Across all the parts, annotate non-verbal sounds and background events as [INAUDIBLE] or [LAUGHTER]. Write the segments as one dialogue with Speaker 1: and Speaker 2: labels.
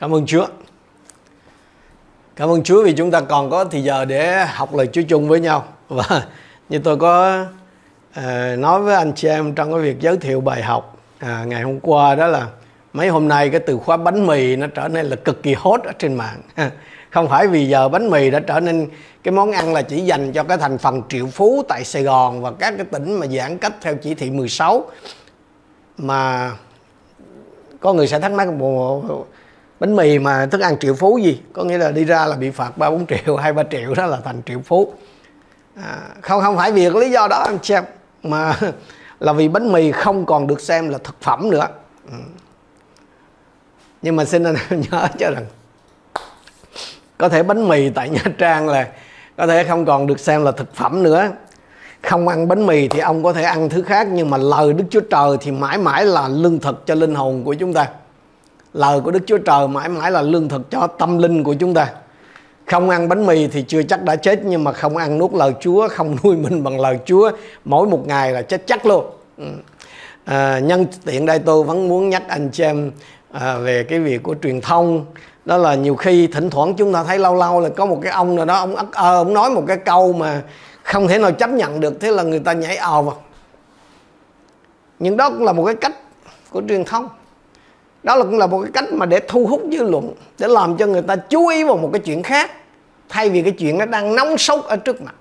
Speaker 1: Cảm ơn Chúa. Cảm ơn Chúa vì chúng ta còn có thời giờ để học lời Chúa chung với nhau. [LAUGHS] Và như tôi có uh, nói với anh chị em trong cái việc giới thiệu bài học à, ngày hôm qua đó là mấy hôm nay cái từ khóa bánh mì nó trở nên là cực kỳ hot ở trên mạng. [LAUGHS] Không phải vì giờ bánh mì đã trở nên cái món ăn là chỉ dành cho cái thành phần triệu phú tại Sài Gòn và các cái tỉnh mà giãn cách theo chỉ thị 16 mà có người sẽ thắc mắc một bánh mì mà thức ăn triệu phú gì? Có nghĩa là đi ra là bị phạt ba bốn triệu hai ba triệu đó là thành triệu phú. À, không không phải vì lý do đó anh xem. Mà [LAUGHS] là vì bánh mì không còn được xem là thực phẩm nữa. Ừ. nhưng mà xin anh [LAUGHS] nhớ cho rằng có thể bánh mì tại nha trang là có thể không còn được xem là thực phẩm nữa. Không ăn bánh mì thì ông có thể ăn thứ khác nhưng mà lời đức chúa trời thì mãi mãi là lương thực cho linh hồn của chúng ta lời của đức chúa trời mãi mãi là lương thực cho tâm linh của chúng ta. Không ăn bánh mì thì chưa chắc đã chết nhưng mà không ăn nuốt lời chúa không nuôi mình bằng lời chúa mỗi một ngày là chết chắc luôn. Ừ. À, nhân tiện đây tôi vẫn muốn nhắc anh chị em à, về cái việc của truyền thông. Đó là nhiều khi thỉnh thoảng chúng ta thấy lâu lâu là có một cái ông nào đó ông ất ơ ông nói một cái câu mà không thể nào chấp nhận được thế là người ta nhảy ào vào. Nhưng đó cũng là một cái cách của truyền thông đó là cũng là một cái cách mà để thu hút dư luận, để làm cho người ta chú ý vào một cái chuyện khác, thay vì cái chuyện nó đang nóng sốt ở trước mặt.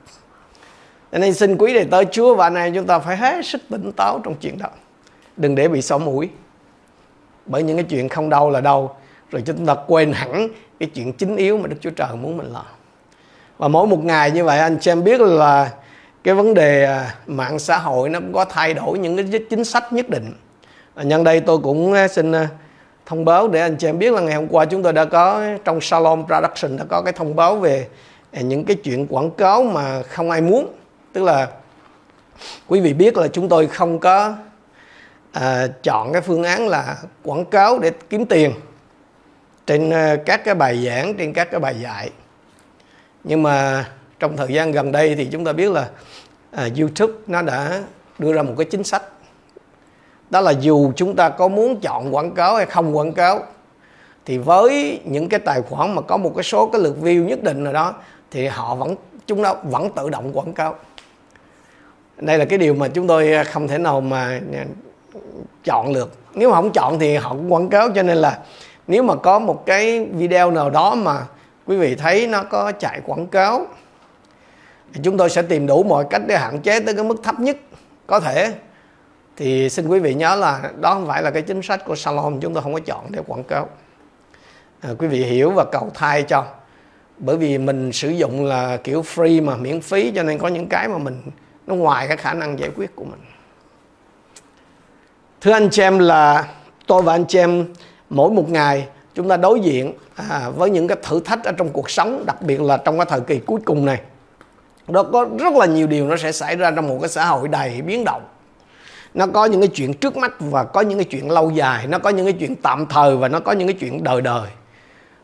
Speaker 1: Cho nên xin quý đề tới Chúa và này chúng ta phải hết sức tỉnh táo trong chuyện đó. Đừng để bị xỏ mũi. Bởi những cái chuyện không đâu là đâu rồi chúng ta quên hẳn cái chuyện chính yếu mà Đức Chúa Trời muốn mình làm. Và mỗi một ngày như vậy, anh chị em biết là cái vấn đề à, mạng xã hội nó cũng có thay đổi những cái chính sách nhất định. Nhân đây tôi cũng à, xin à, thông báo để anh chị em biết là ngày hôm qua chúng tôi đã có trong Salon Production đã có cái thông báo về à, những cái chuyện quảng cáo mà không ai muốn. Tức là quý vị biết là chúng tôi không có à, chọn cái phương án là quảng cáo để kiếm tiền trên à, các cái bài giảng trên các cái bài dạy. Nhưng mà trong thời gian gần đây thì chúng ta biết là à, YouTube nó đã đưa ra một cái chính sách đó là dù chúng ta có muốn chọn quảng cáo hay không quảng cáo, thì với những cái tài khoản mà có một cái số cái lượt view nhất định rồi đó, thì họ vẫn, chúng nó vẫn tự động quảng cáo. Đây là cái điều mà chúng tôi à, không thể nào mà à, chọn được. Nếu mà không chọn thì họ cũng quảng cáo, cho nên là nếu mà có một cái video nào đó mà quý vị thấy nó có chạy quảng cáo, thì chúng tôi sẽ tìm đủ mọi cách để hạn chế tới cái mức thấp nhất có thể thì xin quý vị nhớ là đó không phải là cái chính sách của salon chúng tôi không có chọn để quảng cáo. À, quý vị hiểu và cầu thai cho. Bởi vì mình sử dụng là kiểu free mà miễn phí cho nên có những cái mà mình nó ngoài cái khả năng giải quyết của mình. Thưa anh chị em là tôi và anh chị em mỗi một ngày chúng ta đối diện à, với những cái thử thách ở trong cuộc sống đặc biệt là trong cái thời kỳ cuối cùng này. Đó có rất là nhiều điều nó sẽ xảy ra trong một cái xã hội đầy biến động nó có những cái chuyện trước mắt và có những cái chuyện lâu dài. Nó có những cái chuyện tạm thời và nó có những cái chuyện đời đời.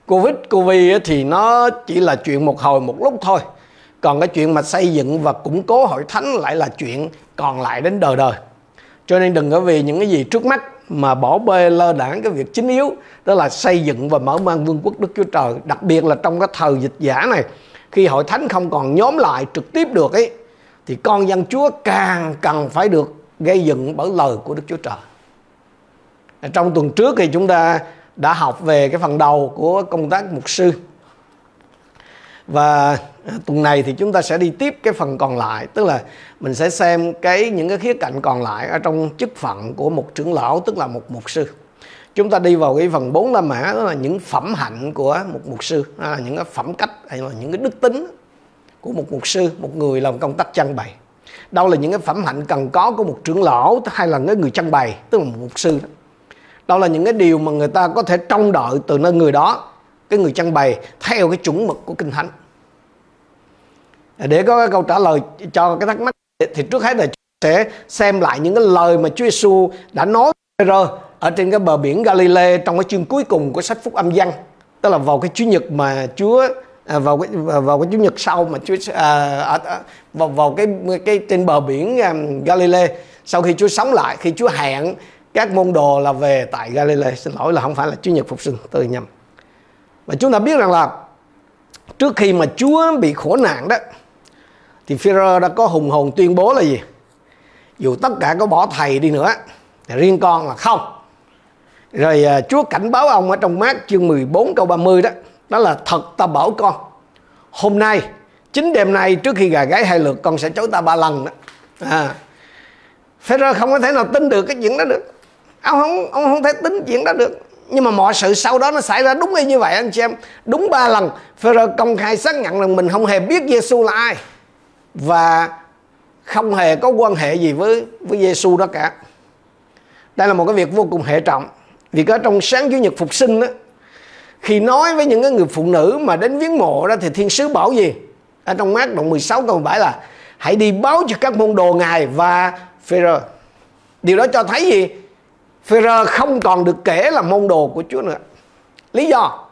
Speaker 1: Covid covid thì nó chỉ là chuyện một hồi một lúc thôi. Còn cái chuyện mà xây dựng và củng cố hội thánh lại là chuyện còn lại đến đời đời. Cho nên đừng có vì những cái gì trước mắt mà bỏ bê lơ đảng cái việc chính yếu, đó là xây dựng và mở mang vương quốc Đức Chúa Trời. Đặc biệt là trong cái thời dịch giả này, khi hội thánh không còn nhóm lại trực tiếp được ấy, thì con dân Chúa càng cần phải được gây dựng bởi lời của Đức Chúa Trời. Trong tuần trước thì chúng ta đã học về cái phần đầu của công tác mục sư. Và à, tuần này thì chúng ta sẽ đi tiếp cái phần còn lại, tức là mình sẽ xem cái những cái khía cạnh còn lại ở trong chức phận của một trưởng lão, tức là một mục sư. Chúng ta đi vào cái phần 4 la mã, đó là những phẩm hạnh của một mục sư là những cái phẩm cách, hay là những cái đức tính của một mục sư, một người làm công tác trang bày đâu là những cái phẩm hạnh cần có của một trưởng lão hay là cái người trăng bày, tức là một mục sư đó. Đâu là những cái điều mà người ta có thể trông đợi từ nơi người đó, cái người trăng bày theo cái chuẩn mực của kinh thánh. Để có cái câu trả lời cho cái thắc mắc thì trước hết là sẽ xem lại những cái lời mà Chúa Giêsu đã nói ở trên cái bờ biển Galilee trong cái chương cuối cùng của sách Phúc Âm Văn, tức là vào cái chủ nhật mà Chúa à, vào cái à, vào cái chủ nhật sau mà Chúa à, à, à vào vào cái cái trên bờ biển um, Galilee sau khi Chúa sống lại khi Chúa hẹn các môn đồ là về tại Galilee xin lỗi là không phải là chủ nhật phục sinh tôi nhầm. Và chúng ta biết rằng là trước khi mà Chúa bị khổ nạn đó thì Phêrô đã có hùng hồn tuyên bố là gì? Dù tất cả có bỏ thầy đi nữa thì riêng con là không. Rồi Chúa cảnh báo ông ở trong mát chương 14 câu 30 đó đó là thật, ta bảo con. Hôm nay, chính đêm nay, trước khi gà gáy hai lượt, con sẽ chối ta ba lần đó. À. Phêrô không có thể nào tin được cái chuyện đó được. Ông không ông không thể tính chuyện đó được. Nhưng mà mọi sự sau đó nó xảy ra đúng y như vậy, anh chị em. Đúng ba lần Phêrô công khai xác nhận rằng mình không hề biết Giêsu là ai. Và không hề có quan hệ gì với với Giêsu đó cả. Đây là một cái việc vô cùng hệ trọng. Vì có trong sáng chủ nhật phục sinh đó khi nói với những cái người phụ nữ mà đến viếng mộ đó thì thiên sứ bảo gì? Ở trong mát đoạn 16 câu 17 là, hãy đi báo cho các môn đồ ngài và Phêrô điều đó cho thấy gì? Phêrô không còn được kể là môn đồ của Chúa nữa. Lý do?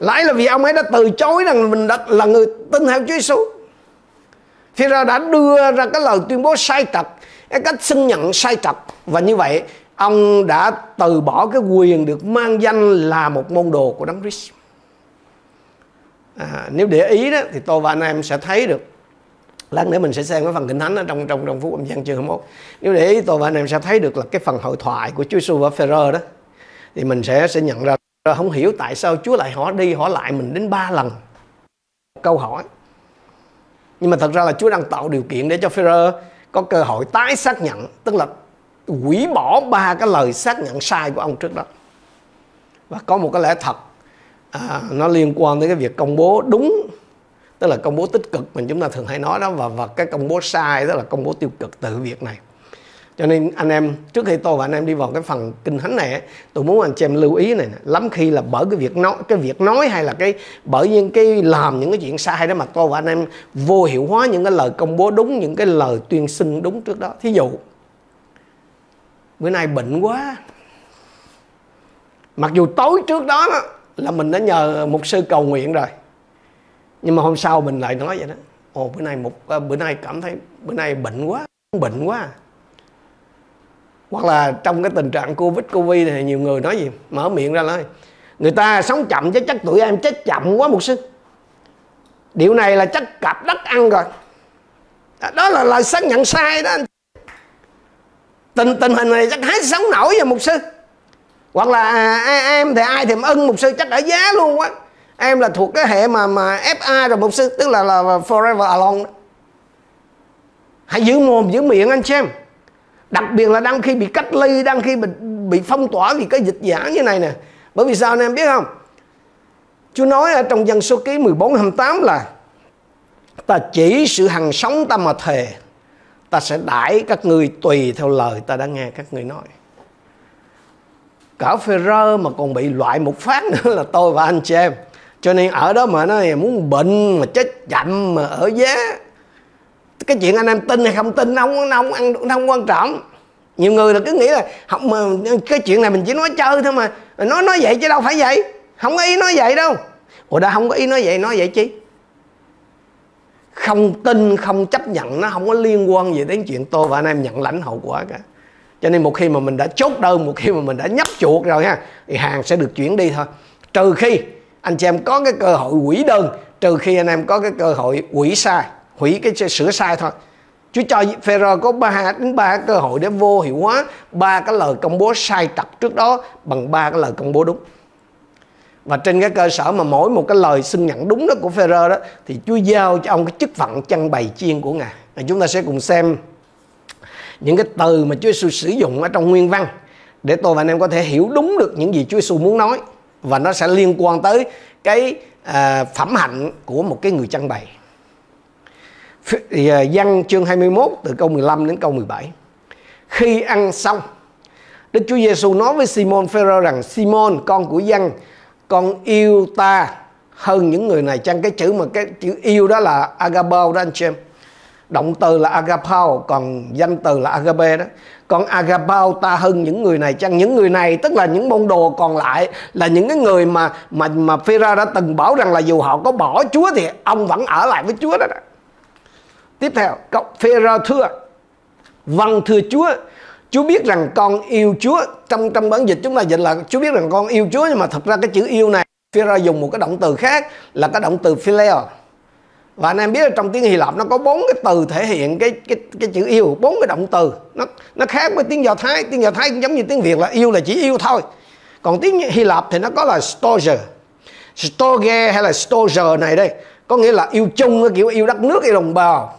Speaker 1: Lại là vì ông ấy đã từ chối rằng mình đã là người tin theo Chúa Giêsu Phêrô đã đưa ra cái lời tuyên bố sai trật, cái cách xưng nhận sai trật. Và như vậy ông đã từ bỏ cái quyền được mang danh là một môn đồ của Đấng Christ. À, nếu để ý đó thì tôi và anh em sẽ thấy được. Lát nữa mình sẽ xem cái phần kinh thánh ở trong trong trong phút âm gian chương 21 nếu để ý tôi và anh em sẽ thấy được là cái phần hội thoại của Chúa Giêsu và Phêrô đó. Thì mình sẽ sẽ nhận ra không hiểu tại sao Chúa lại hỏi đi hỏi lại mình đến ba lần. Câu hỏi. Nhưng mà thật ra là Chúa đang tạo điều kiện để cho Phêrô có cơ hội tái xác nhận tức là hủy bỏ ba cái lời xác nhận sai của ông trước đó. Và có một cái lẽ thật à, nó liên quan tới cái việc công bố đúng tức là công bố tích cực mình chúng ta thường hay nói đó và và cái công bố sai tức là công bố tiêu cực từ việc này. Cho nên anh em trước khi tôi và anh em đi vào cái phần kinh thánh này tôi muốn anh chị em lưu ý này lắm khi là bởi cái việc nói cái việc nói hay là cái bởi những cái làm những cái chuyện sai đó mà tôi và anh em vô hiệu hóa những cái lời công bố đúng những cái lời tuyên xưng đúng trước đó. Thí dụ bữa nay bệnh quá. Mặc dù tối trước đó, đó là mình đã nhờ mục sư cầu nguyện rồi nhưng mà hôm sau mình lại nói vậy đó. Ồ bữa nay một à, bữa nay cảm thấy bữa nay bệnh quá bệnh quá. Hoặc là trong cái tình trạng covid covid thì nhiều người nói gì mở miệng ra nói người ta sống chậm chứ chắc tụi em chết chậm quá một sư. Điều này là chắc cặp đất ăn rồi. À, đó là lời xác nhận sai đó anh tình tình hình này chắc hết sống nổi rồi mục sư. Hoặc là à, à em thì ai thì ân mục sư chắc ở giá luôn quá. Em là thuộc cái hệ mà mà FA rồi mục sư tức là là forever alone đó. hãy giữ mồm giữ miệng anh xem. Đặc biệt là đang khi bị cách ly đang khi bị, bị phong tỏa vì cái dịch giả như này nè. Bởi vì sao anh em biết không? Chúa nói ở trong dân số ký 14 28 là ta chỉ sự hằng sống ta mà thề ta sẽ đãi các người tùy theo lời ta đã nghe các người nói. Cả phê rơ mà còn bị loại một phát nữa là tôi và anh chị em. Cho nên ở đó mà nó muốn bệnh mà chết chậm mà ở giá cái chuyện anh em tin hay không tin không không ăn không quan trọng. Nhiều người là cứ nghĩ là học mà cái chuyện này mình chỉ nói chơi thôi mà. Nói nói vậy chứ đâu phải vậy. Không có ý nói vậy đâu. Ủa đã không có ý nói vậy nói vậy chi? Không tin, không chấp nhận, nó không có liên quan gì đến chuyện tôi và anh em nhận lãnh hậu quả cả. Cho nên một khi mà mình đã chốt đơn, một khi mà mình đã nhấp chuột rồi ha, thì hàng sẽ được chuyển đi thôi. Trừ khi anh chị em có cái cơ hội hủy đơn, trừ khi anh em có cái cơ hội hủy sai, hủy cái sửa sai thôi. Chúa cho Phêrô có ba, đến ba cơ hội để vô hiệu hóa, ba cái lời công bố sai trật trước đó bằng ba cái lời công bố đúng và trên cái cơ sở mà mỗi một cái lời xưng nhận đúng đó của Phêrô đó thì Chúa giao cho ông cái chức phận chăn bày chiên của ngài và chúng ta sẽ cùng xem những cái từ mà Chúa Giêsu sử dụng ở trong nguyên văn để tôi và anh em có thể hiểu đúng được những gì Chúa Giêsu muốn nói và nó sẽ liên quan tới cái à, phẩm hạnh của một cái người chăn bày. Văn à, chương 21 từ câu 15 đến câu 17. Khi ăn xong, Đức Chúa Giêsu nói với Simon Phêrô rằng Simon con của dân con yêu ta hơn những người này. Chăng cái chữ mà cái chữ yêu đó là agapao đó anh chị em? Động từ là agapao còn danh từ là agape đó. Còn agapao ta hơn những người này. Chăng những người này tức là những môn đồ còn lại là những cái người mà mà mà Phêrô đã từng bảo rằng là dù họ có bỏ Chúa thì ông vẫn ở lại với Chúa đó, đó. tiếp theo cậu Phêrô thưa vâng thưa Chúa Chúa biết rằng con yêu Chúa. Trong trong bản dịch chúng ta dịch là Chúa biết rằng con yêu Chúa, nhưng mà thật ra cái chữ yêu này phira dùng một cái động từ khác, là cái động từ phileo. Và anh em biết là trong tiếng Hy Lạp nó có bốn cái từ thể hiện cái cái cái chữ yêu, bốn cái động từ. Nó nó khác với tiếng Do Thái. Tiếng Do Thái cũng giống như tiếng Việt là yêu là chỉ yêu thôi. Còn tiếng Hy Lạp thì nó có là storge storge hay là storge này đây, có nghĩa là yêu chung kiểu yêu đất nước, yêu đồng bào.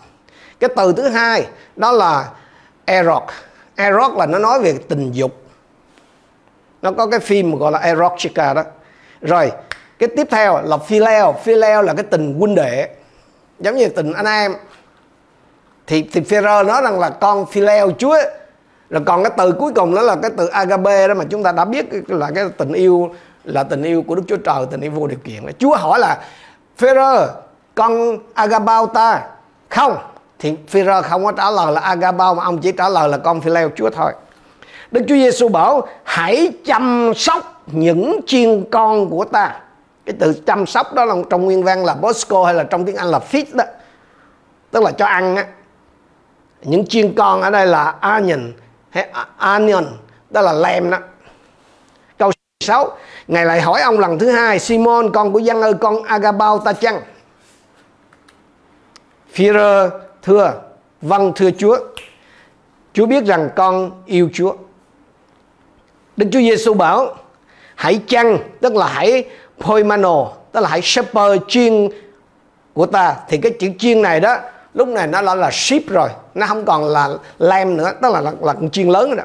Speaker 1: Cái từ thứ hai đó là erotic erotic là nó nói về tình dục. Nó có cái phim gọi là erotica đó. Rồi, cái tiếp theo là phileo. Phileo là cái tình huynh đệ, giống như tình anh em. Thì thì Führer nói rằng là con phileo chúa rồi còn cái từ cuối cùng đó là cái từ agape đó mà chúng ta đã biết là cái tình yêu, là tình yêu của Đức Chúa Trời, tình yêu vô điều kiện. Chúa hỏi là Führer con agabao ta không? Thì Phêrô không có trả lời là agabao mà ông chỉ trả lời là con phileo Chúa thôi. Đức Chúa Giêsu bảo, hãy chăm sóc những chiên con của ta. Cái từ chăm sóc đó là trong nguyên văn là bosco hay là trong tiếng Anh là feed đó. Tức là cho ăn á. Những chiên con ở đây là onion hay onion, đó là lem đó. Câu 6 Ngài lại hỏi ông lần thứ hai, Simon con của dân ơi, con Agabao ta chăng? Führer thưa vâng thưa Chúa Chúa biết rằng con yêu Chúa. Đức Chúa Giêsu bảo hãy chăng tức là hãy poimano tức là hãy shepherd chiên của ta. Thì cái chữ chiên này đó lúc này nó đã là ship rồi nó không còn là lem nữa tức là là, là con chiên lớn rồi đó.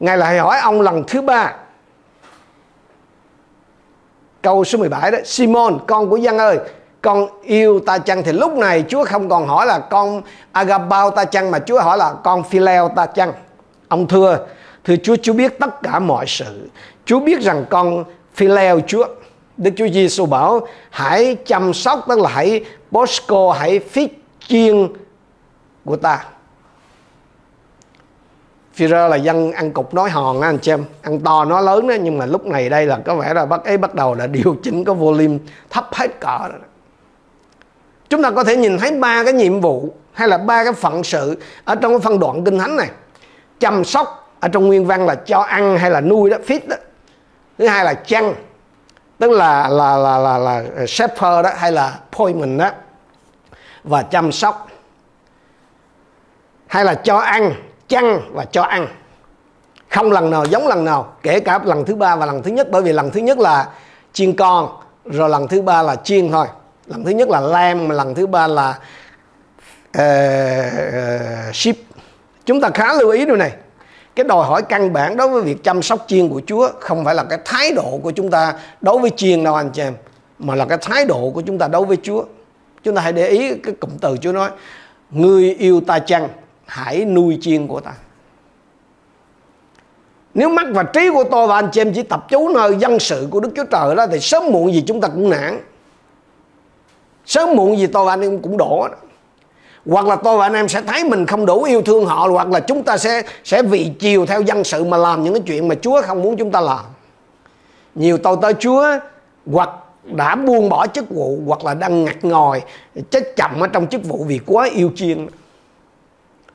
Speaker 1: Ngài lại hỏi ông lần thứ ba câu số 17 đó Simon con của dân ơi con yêu ta chăng? Thì lúc này Chúa không còn hỏi là con agabao ta chăng, mà Chúa hỏi là con phileo ta chăng? Ông thưa thưa Chúa Chúa biết tất cả mọi sự. Chúa biết rằng con phileo Chúa, Đức Chúa Giêsu bảo, hãy chăm sóc, tức là hãy bosco, hãy phít chiên của ta. Führer là dân ăn cục nói hòn á, anh chị em. Ăn to nói lớn đó nhưng mà lúc này đây là có vẻ là bắt, ấy bắt đầu là điều chỉnh cái volume thấp hết cỡ rồi chúng ta có thể nhìn thấy ba cái nhiệm vụ hay là ba cái phận sự ở trong cái phân đoạn kinh thánh này. Chăm sóc ở trong nguyên văn là cho ăn hay là nuôi đó fit đó. Thứ hai là chăn, tức là là là là là shepherd đó, hay là mình đó. Và chăm sóc. Hay là cho ăn, chăn và cho ăn. Không lần nào giống lần nào, kể cả lần thứ ba và lần thứ nhất, bởi vì lần thứ nhất là chiên con, rồi lần thứ ba là chiên thôi lần thứ nhất là lamb lần thứ ba là ờ, ờ, uh, uh, sheep chúng ta khá lưu ý điều này. Cái đòi hỏi căn bản đối với việc chăm sóc chiên của Chúa không phải là cái thái độ của chúng ta đối với chiên đâu anh chị em mà là cái thái độ của chúng ta đối với Chúa. Chúng ta hãy để ý cái cụm từ Chúa nói người yêu ta chăng hãy nuôi chiên của ta. Nếu mắt và trí của tôi và anh chị em chỉ tập chú nơi dân sự của Đức Chúa Trời đó thì sớm muộn gì chúng ta cũng nản sớm muộn gì tôi và anh em cũng đổ đó hoặc là tôi và anh em sẽ thấy mình không đủ yêu thương họ, hoặc là chúng ta sẽ sẽ vì chiều theo dân sự mà làm những cái chuyện mà Chúa không muốn chúng ta làm. Nhiều tôi tới Chúa hoặc đã buông bỏ chức vụ, hoặc là đang ngặt ngòi, chết chậm ở trong chức vụ vì quá yêu chiên.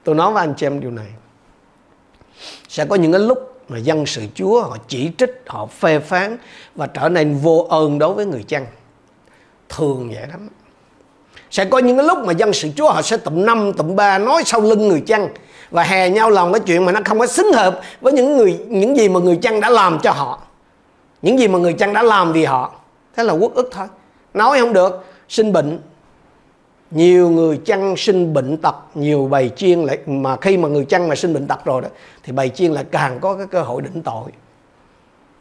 Speaker 1: Tôi nói với anh chị em điều này. Sẽ có những cái lúc mà dân sự Chúa họ chỉ trích, họ phê phán và trở nên vô ơn đối với người chăn thường vậy lắm sẽ có những cái lúc mà dân sự Chúa họ sẽ tụm năm, tụm ba nói sau lưng người chăn và hè nhau lòng cái chuyện mà nó không có xứng hợp với những người, những gì mà người chăn đã làm cho họ. Những gì mà người chăn đã làm vì họ. Thế là quốc ức thôi. Nói không được, sinh bệnh. Nhiều người chăn sinh bệnh tật, nhiều bầy chiên lại, mà khi mà người chăn mà sinh bệnh tật rồi đó, thì bầy chiên lại càng có cái cơ hội định tội.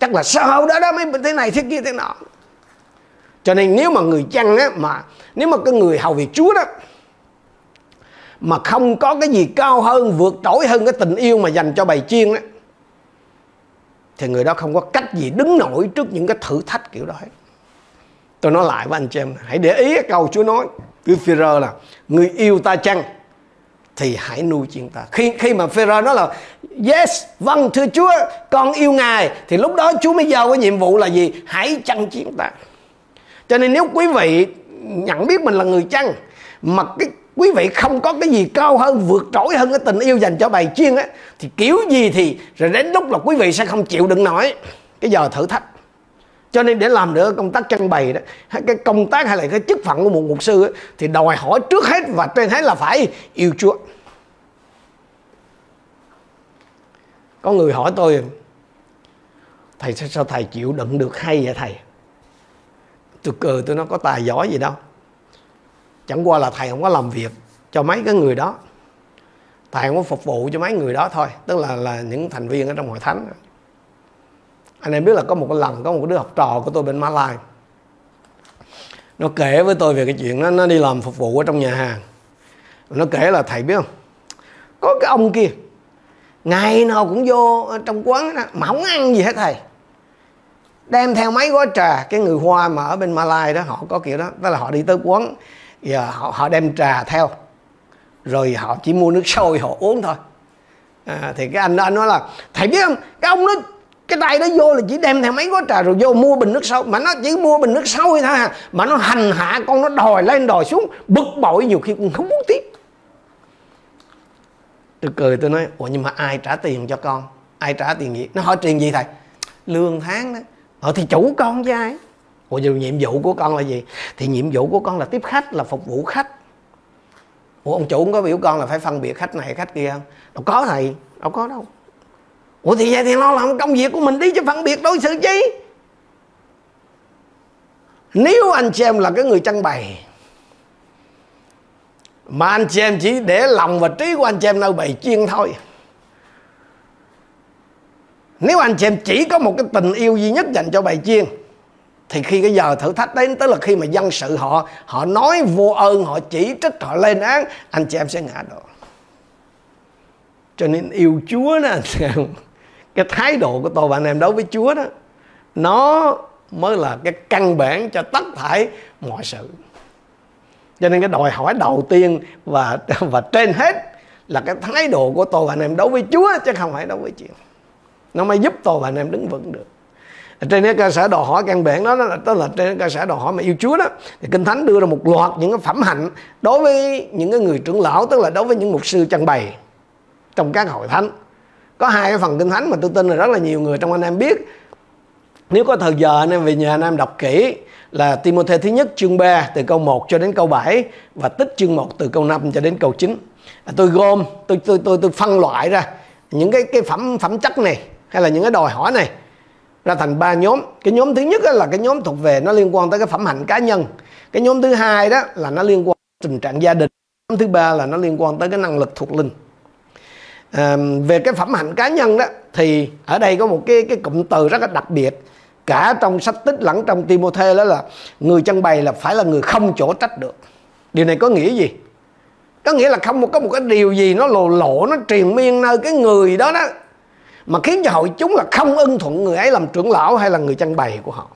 Speaker 1: Chắc là sao đó đó mới thế này, thế kia, thế nọ cho nên nếu mà người chăn á, mà nếu mà cái người hầu việc chúa đó, mà không có cái gì cao hơn, vượt trội hơn cái tình yêu mà dành cho bầy chiên đó thì người đó không có cách gì đứng nổi trước những cái thử thách kiểu đó hết. Tôi nói lại với anh chị em, hãy để ý cái câu chúa nói. Với Führer là, người yêu ta chăng thì hãy nuôi chiên ta. Khi khi mà Führer nói là, yes vâng thưa Chúa, con yêu ngài. Thì lúc đó Chúa mới giao cái nhiệm vụ là gì? Hãy chăn chiên ta cho nên nếu quý vị nhận biết mình là người chăng mà cái quý vị không có cái gì cao hơn vượt trội hơn cái tình yêu dành cho bài chiên á thì kiểu gì thì rồi đến lúc là quý vị sẽ không chịu đựng nổi. Cái giờ thử thách. Cho nên để làm được công tác trưng bày đó hay cái công tác hay là cái chức phận của một mục sư ấy, thì đòi hỏi trước hết và trên hết là phải yêu Chúa. Có người hỏi tôi thầy sao, sao thầy chịu đựng được hay vậy thầy? Tôi cười tôi nó có tài giỏi gì đâu. Chẳng qua là thầy không có làm việc cho mấy cái người đó. Thầy không có phục vụ cho mấy người đó thôi. Tức là là những thành viên ở trong hội thánh. Anh em biết là có một cái lần có một đứa học trò của tôi bên Malai nó kể với tôi về cái chuyện nó nó đi làm phục vụ ở trong nhà hàng. Nó kể là thầy biết không? Có cái ông kia ngày nào cũng vô trong quán đó, mà không ăn gì hết thầy đem theo mấy gói trà. Cái người hoa mà ở bên Malai đó họ có kiểu đó tức là họ đi tới quán. Giờ họ, họ đem trà theo. Rồi họ chỉ mua nước sôi họ uống thôi. À, thì cái anh đó anh nói là thầy biết không? Cái ông đó cái tay đó vô là chỉ đem theo mấy gói trà rồi vô mua bình nước sôi. Mà nó chỉ mua bình nước sôi thôi à. Mà nó hành hạ con nó đòi lên đòi xuống bực bội nhiều khi cũng không muốn tiếp. Tôi cười tôi nói ủa nhưng mà ai trả tiền cho con? Ai trả tiền gì nó hỏi tiền gì thầy? Lương tháng đó ờ thì chủ con chứ ai? Ủa giờ nhiệm vụ của con là gì? Thì nhiệm vụ của con là tiếp khách, là phục vụ khách. Ủa, ông chủ không có biểu con là phải phân biệt khách này, khách kia không? Đâu có thầy, đâu có đâu. Ủa, thì vậy thì lo làm công việc của mình đi chứ phân biệt đối xử chi? Nếu anh chị em là cái người trăng bày, mà anh chị em chỉ để lòng và trí của anh chị em nơi bày chiên thôi nếu anh chị em chỉ có một cái tình yêu duy nhất dành cho bài chiên, thì khi cái giờ thử thách đến tức là khi mà dân sự họ họ nói vô ơn, họ chỉ trích, họ lên án, anh chị em sẽ ngã đổ. Cho nên yêu Chúa đó, anh em, cái thái độ của tôi và anh em đối với Chúa đó, nó mới là cái căn bản cho tất thải mọi sự. Cho nên cái đòi hỏi đầu tiên và [LAUGHS] và trên hết là cái thái độ của tôi và anh em đối với Chúa, chứ không phải đối với chuyện nó mới giúp tôi và anh em đứng vững được. Trên cái cơ sở đòi hỏi căn bản đó, đó là tức là trên cơ sở đòi hỏi mà yêu Chúa đó. Thì kinh thánh đưa ra một loạt những cái phẩm hạnh đối với những cái người trưởng lão tức là đối với những mục sư trang bày trong các hội thánh. Có hai cái phần kinh thánh mà tôi tin là rất là nhiều người trong anh em biết. Nếu có thời giờ anh em về nhà anh em đọc kỹ là Timothy thứ nhất chương 3 từ câu 1 cho đến câu 7 và tích chương 1 từ câu 5 cho đến câu 9. À, tôi gom, tôi tôi tôi tôi phân loại ra những cái cái phẩm phẩm chất này hay là những cái đòi hỏi này ra thành ba nhóm. Cái nhóm thứ nhất là cái nhóm thuộc về nó liên quan tới cái phẩm hạnh cá nhân. Cái nhóm thứ hai đó là nó liên quan tới tình trạng gia đình. Nhóm thứ ba là nó liên quan tới cái năng lực thuộc linh. À, về cái phẩm hạnh cá nhân đó thì ở đây có một cái cái cụm từ rất là đặc biệt. Cả trong sách tích lẫn trong Timothy đó là người chân bày là phải là người không chỗ trách được. Điều này có nghĩa gì? Có nghĩa là không có một cái điều gì nó lộ lộ nó truyền miên nơi cái người đó đó mà khiến cho hội chúng là không ưng thuận người ấy làm trưởng lão hay là người chăn bày của họ.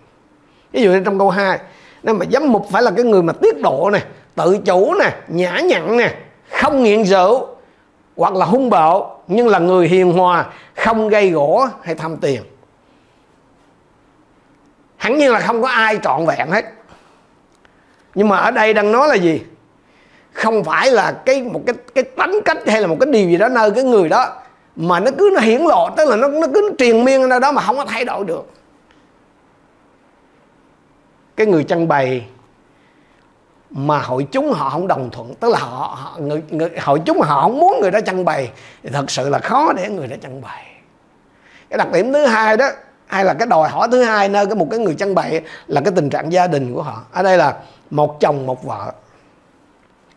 Speaker 1: Ví dụ như trong câu 2 nếu mà giám mục phải là cái người mà tiết độ nè, tự chủ nè, nhã nhặn nè, không nghiện rượu, hoặc là hung bạo, nhưng là người hiền hòa, không gây gỗ hay tham tiền. Hẳn nhiên là không có ai trọn vẹn hết. Nhưng mà ở đây đang nói là gì? Không phải là cái một cái cái tánh cách hay là một cái điều gì đó nơi cái người đó mà nó cứ nó hiển lộ tức là nó nó cứ truyền miên ở đó mà không có thay đổi được. Cái người trưng bày mà hội chúng họ không đồng thuận tức là họ, họ người, người, hội chúng họ không muốn người đó trưng bày thì thật sự là khó để người đó trưng bày. Cái đặc điểm thứ hai đó hay là cái đòi hỏi thứ hai nơi cái một cái người trưng bày là cái tình trạng gia đình của họ. Ở đây là một chồng một vợ.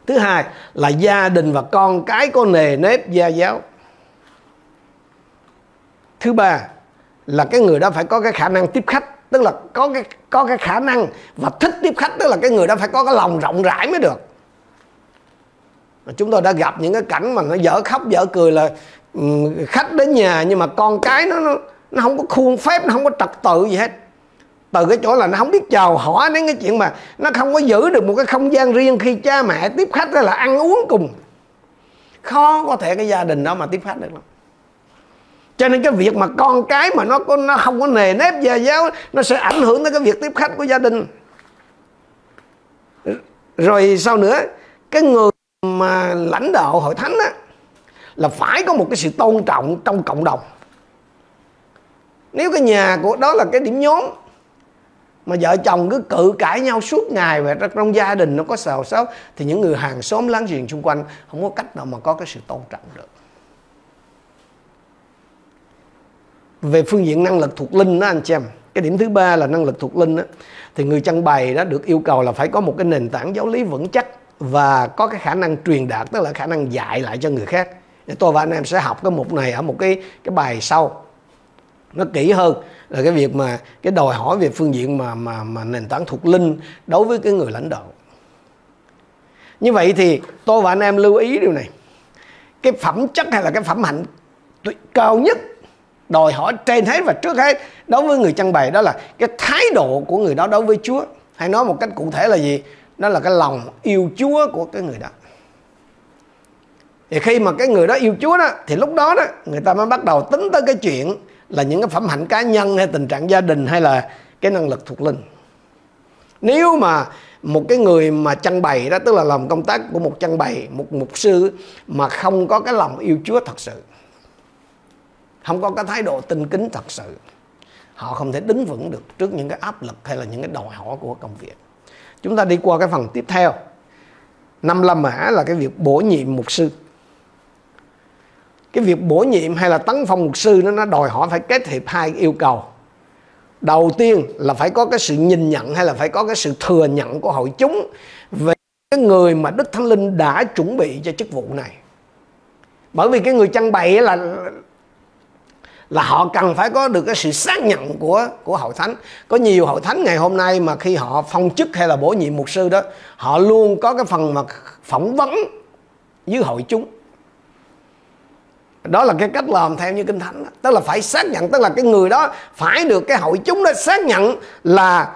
Speaker 1: Thứ hai là gia đình và con cái có nề nếp gia giáo thứ ba là cái người đó phải có cái khả năng tiếp khách tức là có cái có cái khả năng và thích tiếp khách tức là cái người đó phải có cái lòng rộng rãi mới được. Chúng tôi đã gặp những cái cảnh mà nó dở khóc dở cười là khách đến nhà nhưng mà con cái nó nó, nó không có khuôn phép nó không có trật tự gì hết. Từ cái chỗ là nó không biết chào hỏi đến cái chuyện mà nó không có giữ được một cái không gian riêng khi cha mẹ tiếp khách hay là ăn uống cùng. Khó có thể cái gia đình đó mà tiếp khách được lắm cho nên cái việc mà con cái mà nó có, nó không có nề nếp về giáo, nó sẽ ảnh hưởng tới cái việc tiếp khách của gia đình. Rồi sau nữa, cái người mà lãnh đạo hội thánh á, là phải có một cái sự tôn trọng trong cộng đồng. Nếu cái nhà của đó là cái điểm nhóm mà vợ chồng cứ cự cãi nhau suốt ngày và trong gia đình, nó có xào xáo, thì những người hàng xóm láng giềng xung quanh không có cách nào mà có cái sự tôn trọng được. Về phương diện năng lực thuộc linh đó anh chị em cái điểm thứ ba là năng lực thuộc linh đó, thì người trang bày đó được yêu cầu là phải có một cái nền tảng giáo lý vững chắc và có cái khả năng truyền đạt tức là khả năng dạy lại cho người khác. Để tôi và anh em sẽ học cái mục này ở một cái cái bài sau. Nó kỹ hơn là cái việc mà cái đòi hỏi về phương diện mà mà mà nền tảng thuộc linh đối với cái người lãnh đạo. Như vậy thì tôi và anh em lưu ý điều này. Cái phẩm chất hay là cái phẩm hạnh cao nhất đòi hỏi trên hết và trước hết đối với người trăng bày đó là cái thái độ của người đó đối với Chúa. Hay nói một cách cụ thể là gì? Đó là cái lòng yêu Chúa của cái người đó. Thì khi mà cái người đó yêu Chúa đó, thì lúc đó đó, người ta mới bắt đầu tính tới cái chuyện là những cái phẩm hạnh cá nhân hay tình trạng gia đình hay là cái năng lực thuộc linh. Nếu mà một cái người mà chăn bày đó, tức là làm công tác của một chăn bày, một mục sư mà không có cái lòng yêu Chúa thật sự không có cái thái độ tinh kính thật sự. Họ không thể đứng vững được trước những cái áp lực hay là những cái đòi hỏi của công việc. Chúng ta đi qua cái phần tiếp theo. Năm la mã là cái việc bổ nhiệm mục sư. Cái việc bổ nhiệm hay là tấn phong mục sư nó nó đòi hỏi phải kết hợp hai yêu cầu. Đầu tiên là phải có cái sự nhìn nhận hay là phải có cái sự thừa nhận của hội chúng về cái người mà đức thánh linh đã chuẩn bị cho chức vụ này. Bởi vì cái người chăn bày là là họ cần phải có được cái sự xác nhận của của hội thánh. Có nhiều hội thánh ngày hôm nay mà khi họ phong chức hay là bổ nhiệm mục sư đó, họ luôn có cái phần mà phỏng vấn với hội chúng. Đó là cái cách làm theo như kinh thánh đó. tức là phải xác nhận, tức là cái người đó phải được cái hội chúng đó xác nhận là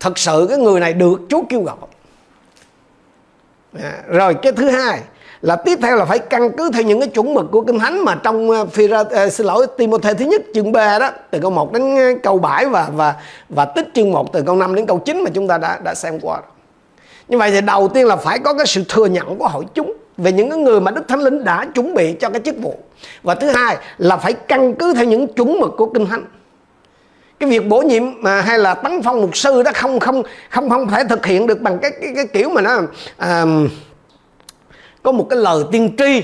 Speaker 1: thật sự cái người này được Chúa kêu gọi. À, rồi cái thứ hai là tiếp theo là phải căn cứ theo những cái chuẩn mực của kinh thánh mà trong ờ, phi ra ờ, xin lỗi Timothy thứ nhất chương 3 đó từ câu 1 đến ờ, câu 7 và và và tích chương 1 từ câu 5 đến câu 9 mà chúng ta đã đã xem qua. Như vậy thì đầu tiên là phải có cái sự thừa nhận của hội chúng về những cái người mà Đức Thánh Linh đã chuẩn bị cho cái chức vụ. Và thứ hai là phải căn cứ theo những chuẩn mực của kinh thánh cái việc bổ nhiệm mà hay là tấn phong mục sư đó không không không không thể thực hiện được bằng cái cái, cái kiểu mà nó à, có một cái lời tiên tri.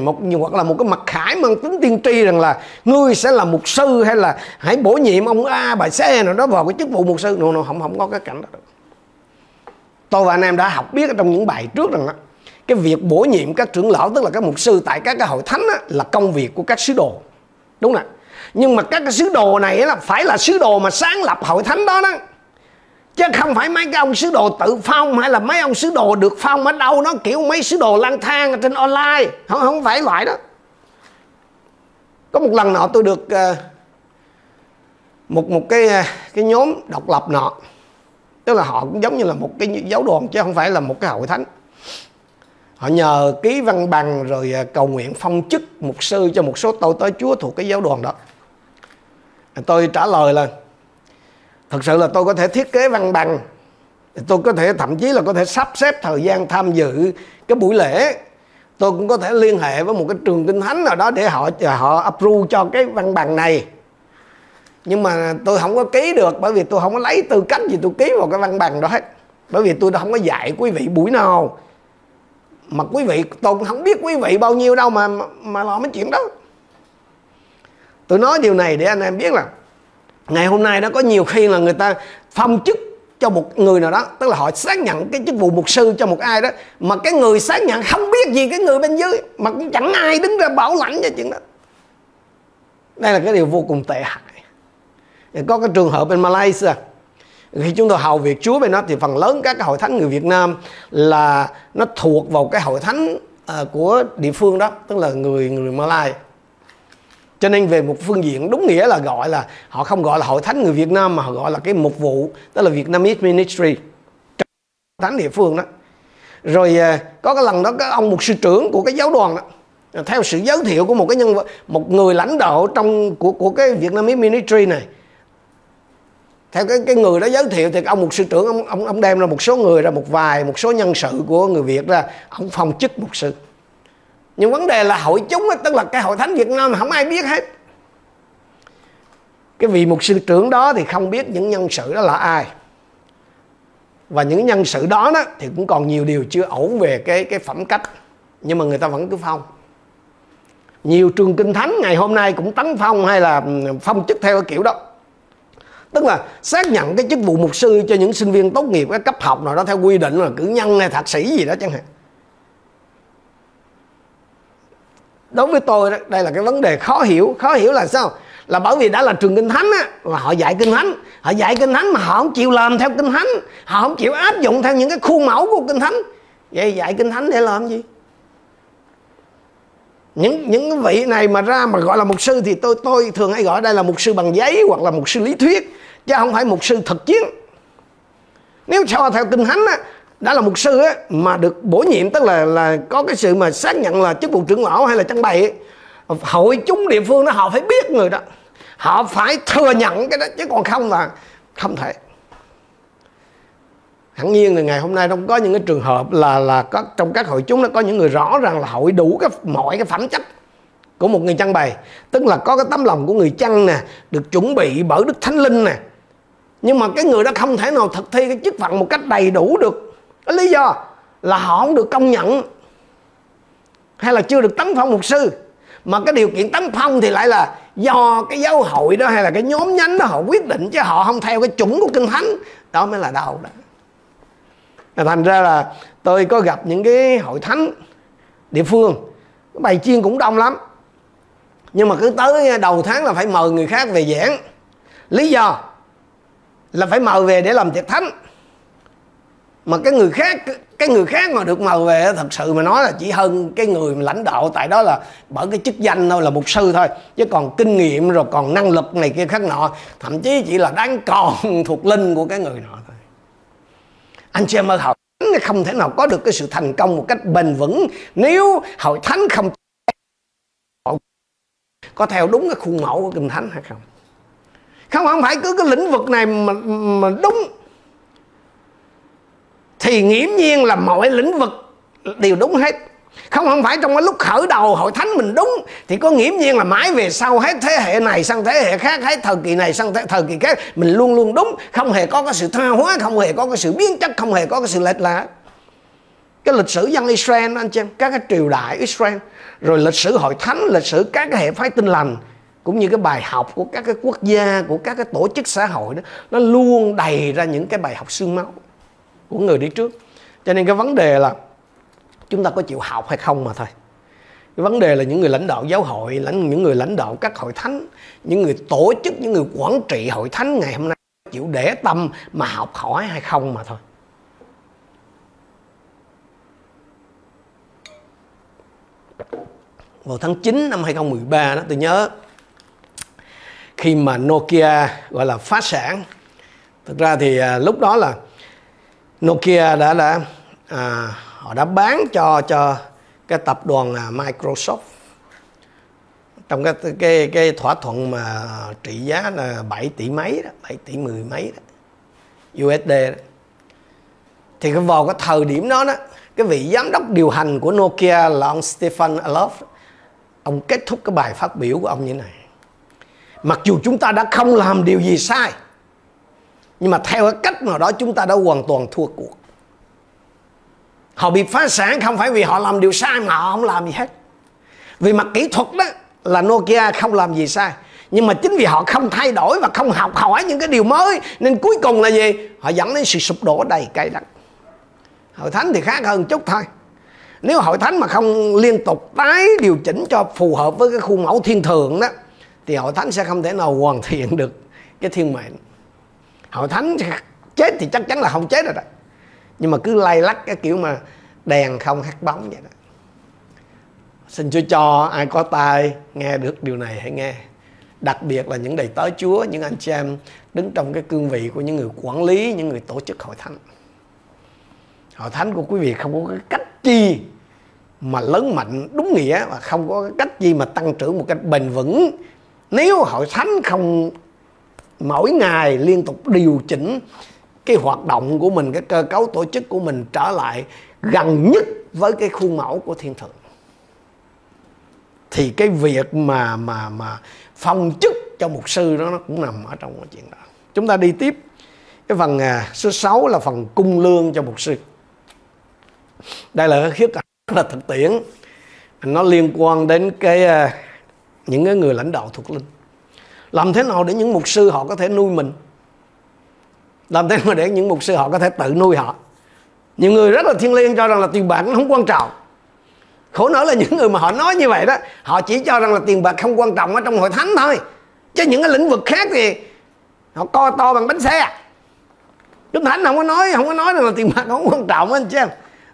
Speaker 1: Một hoặc là một cái mặt khải mang tính tiên tri rằng là ngươi sẽ là mục sư hay là hãy bổ nhiệm ông A bà C nào đó vào cái chức vụ mục sư. Nó no, không không có cái cảnh đó. Tôi và anh em đã học biết ở trong những bài trước rằng đó, cái việc bổ nhiệm các trưởng lão tức là các mục sư tại các cái hội thánh đó, là công việc của các sứ đồ. Đúng không nhưng mà các cái sứ đồ này là phải là sứ đồ mà sáng lập hội thánh đó đó chứ không phải mấy cái ông sứ đồ tự phong hay là mấy ông sứ đồ được phong ở đâu nó kiểu mấy sứ đồ lang thang trên online. Không không phải loại đó. Có một lần nọ tôi được ờ, một một cái ờ, cái nhóm độc lập nọ. Tức là họ cũng giống như là một cái giáo đoàn chứ không phải là một cái hội thánh. Họ nhờ ký văn bằng rồi ờ, cầu nguyện phong chức mục sư cho một số tôi tới chúa thuộc cái giáo đoàn đó. Tôi trả lời là thật sự là tôi có thể thiết kế văn bằng. Tôi có thể, thậm chí là có thể sắp xếp thời gian tham dự cái buổi lễ. Tôi cũng có thể liên hệ với một cái trường kinh thánh nào đó để họ họ approve cho cái văn bằng này. Nhưng mà tôi không có ký được, bởi vì tôi không có lấy tư cách gì tôi ký vào cái văn bằng đó hết. Bởi vì tôi không có dạy quý vị buổi nào. Mà quý vị, tôi cũng không biết quý vị bao nhiêu đâu mà mà lo mấy chuyện đó. Tôi nói điều này để anh em biết là ngày hôm nay nó có nhiều khi là người ta phong chức cho một người nào đó tức là họ xác nhận cái chức vụ mục sư cho một ai đó mà cái người xác nhận không biết gì cái người bên dưới mà cũng chẳng ai đứng ra bảo lãnh cho chuyện đó. Đây là cái điều vô cùng tệ hại. Có cái trường hợp bên Malaysia khi chúng tôi hầu việc Chúa bên đó thì phần lớn các cái hội thánh người Việt Nam là nó thuộc vào cái hội thánh uh, của địa phương đó tức là người người Malai cho nên về một phương diện đúng nghĩa là gọi là, họ không gọi là hội thánh người Việt Nam mà họ gọi là cái mục vụ đó là Vietnamese Ministry. Thánh địa phương đó. Rồi à, có cái lần đó cái ông một sư trưởng của cái giáo đoàn đó à, theo sự giới thiệu của một cái nhân vật, một người lãnh đạo trong, của của cái Vietnamese Ministry này. Theo cái cái người đó giới thiệu thì ông một sư trưởng, ông ông ông đem ra một số người, ra một vài, một số nhân sự của người Việt ra. Ông phong chức một sư nhưng vấn đề là hội chúng tức là cái hội thánh Việt Nam mà không ai biết hết. Cái vị mục sư trưởng đó thì không biết những nhân sự đó là ai. Và những nhân sự đó, đó thì cũng còn nhiều điều chưa ổn về cái cái phẩm cách. Nhưng mà người ta vẫn cứ phong. Nhiều trường kinh thánh ngày hôm nay cũng tấn phong hay là ừ, phong chức theo cái kiểu đó. Tức là xác nhận cái chức vụ mục sư cho những sinh viên tốt nghiệp cái cấp học nào đó theo quy định là cử nhân hay thạc sĩ gì đó chẳng hạn. Đối với tôi đây là cái vấn đề khó hiểu. Khó hiểu là sao? Là bởi vì đã là trường kinh thánh á mà họ dạy kinh thánh. Họ dạy kinh thánh mà họ không chịu làm theo kinh thánh. Họ không chịu áp dụng theo những cái khuôn mẫu của kinh thánh. Vậy dạy kinh thánh để làm gì? Những những vị này mà ra mà gọi là mục sư thì tôi tôi thường hay gọi đây là mục sư bằng giấy hoặc là mục sư lý thuyết, chứ không phải mục sư thực chiến. Nếu cho theo kinh thánh á đã là mục sư á, mà được bổ nhiệm, tức là là có cái sự mà xác nhận là chức vụ trưởng lão hay là trang bày hội chúng địa phương đó, họ phải biết người đó. Họ phải thừa nhận cái đó, chứ còn không là không thể. Hẳn nhiên là ngày hôm nay không có những cái trường hợp là là có, trong các hội chúng nó có những người rõ ràng là hội đủ cái, mọi cái phẩm chất của một người chăn bày. Tức là có cái tấm lòng của người chăn nè, được chuẩn bị bởi đức thánh linh nè. Nhưng mà cái người đó không thể nào thực thi cái chức phận một cách đầy đủ được cái lý do là họ không được công nhận hay là chưa được tấn phong mục sư. Mà cái điều kiện tấn phong thì lại là do cái giáo hội đó hay là cái nhóm nhánh đó họ quyết định chứ họ không theo cái chuẩn của kinh thánh. Đó mới là đau đó thành ra là tôi có gặp những cái hội thánh địa phương bài chiên cũng đông lắm. Nhưng mà cứ tới đầu tháng là phải mời người khác về giảng. Lý do là phải mời về để làm tiệc thánh mà cái người khác cái người khác mà được mời về thật sự mà nói là chỉ hơn cái người lãnh đạo tại đó là bởi cái chức danh thôi là mục sư thôi. Chứ còn kinh nghiệm rồi còn năng lực này kia khác nọ thậm chí chỉ là đáng còn [LAUGHS] thuộc linh của cái người nọ thôi. Anh chị em ơi hội thánh không thể nào có được cái sự thành công một cách bền vững nếu hội thánh không có theo đúng cái khuôn mẫu của kinh thánh hay không? Không không phải cứ cái lĩnh vực này mà, mà đúng thì nghiễm nhiên là mọi lĩnh vực đều đúng hết. Không không phải trong cái lúc khởi đầu hội thánh mình đúng thì có nghiễm nhiên là mãi về sau hết thế hệ này sang thế hệ khác hết thời kỳ này sang thế, thời kỳ khác mình luôn luôn đúng. Không hề có cái sự tha hóa không hề có cái sự biến chất không hề có cái sự lệch lạc. Cái lịch sử dân Israel anh chị em các cái triều đại Israel rồi lịch sử hội thánh lịch sử các cái hệ phái tinh lành cũng như cái bài học của các cái quốc gia của các cái tổ chức xã hội đó nó luôn đầy ra những cái bài học xương máu của người đi trước. Cho nên cái vấn đề là chúng ta có chịu học hay không mà thôi. Cái vấn đề là những người lãnh đạo giáo hội, lãnh, những người lãnh đạo các hội thánh, những người tổ chức, những người quản trị hội thánh ngày hôm nay chịu để tâm mà học hỏi hay không mà thôi. Vào tháng 9 năm 2013 đó, tôi nhớ, khi mà Nokia gọi là phá sản, thực ra thì à, lúc đó là Nokia đã đã à, họ đã bán cho cho cái tập đoàn là Microsoft trong cái cái cái thỏa thuận mà trị giá là 7 tỷ mấy đó, 7 tỷ mười mấy đó, USD đó. Thì cái vào cái thời điểm đó đó, cái vị giám đốc điều hành của Nokia là ông Stefan Alof, ông kết thúc cái bài phát biểu của ông như này. Mặc dù chúng ta đã không làm điều gì sai, nhưng mà theo cái cách nào đó, chúng ta đã hoàn toàn thua cuộc. Họ bị phá sản không phải vì họ làm điều sai mà họ không làm gì hết. Vì mặt kỹ thuật đó là Nokia không làm gì sai. Nhưng mà chính vì họ không thay đổi và không học hỏi những cái điều mới, nên cuối cùng là gì? Họ dẫn đến sự sụp đổ đầy cay đắng. Hội thánh thì khác hơn chút thôi. Nếu hội thánh mà không liên tục tái điều chỉnh cho phù hợp với cái khuôn mẫu thiên thượng đó, thì hội thánh sẽ không thể nào hoàn thiện được cái thiên mệnh hội thánh chết thì chắc chắn là không chết rồi đó. Nhưng mà cứ lay lắc cái kiểu mà đèn không hắt bóng vậy đó. Xin chúa cho ai có tai nghe được điều này hãy nghe. Đặc biệt là những đầy tớ chúa, những anh chị em đứng trong cái cương vị của những người quản lý, những người tổ chức hội thánh. Hội thánh của quý vị không có cái cách chi mà lớn mạnh đúng nghĩa và không có cái cách gì mà tăng trưởng một cách bền vững. Nếu hội thánh không mỗi ngày liên tục điều chỉnh cái hoạt động của mình cái cơ cấu tổ chức của mình trở lại gần nhất với cái khuôn mẫu của thiên thượng. Thì cái việc mà mà mà phong chức cho mục sư đó nó cũng nằm ở trong cái chuyện đó. Chúng ta đi tiếp. Cái phần à, số 6 là phần cung lương cho mục sư. Đây là cái khía cạnh là thực tiễn. Nó liên quan đến cái à, những cái người lãnh đạo thuộc linh làm thế nào để những mục sư họ có thể nuôi mình? Làm thế nào để những mục sư họ có thể tự nuôi họ? Nhiều người rất là thiên liêng cho rằng là tiền bạc nó không quan trọng. Khổ nỗi là những người mà họ nói như vậy đó, họ chỉ cho rằng là tiền bạc không quan trọng ở trong hội thánh thôi. Chứ những cái lĩnh vực khác thì họ co to bằng bánh xe. Chúng Thánh không có nói, không có nói rằng là tiền bạc không quan trọng, anh chị em.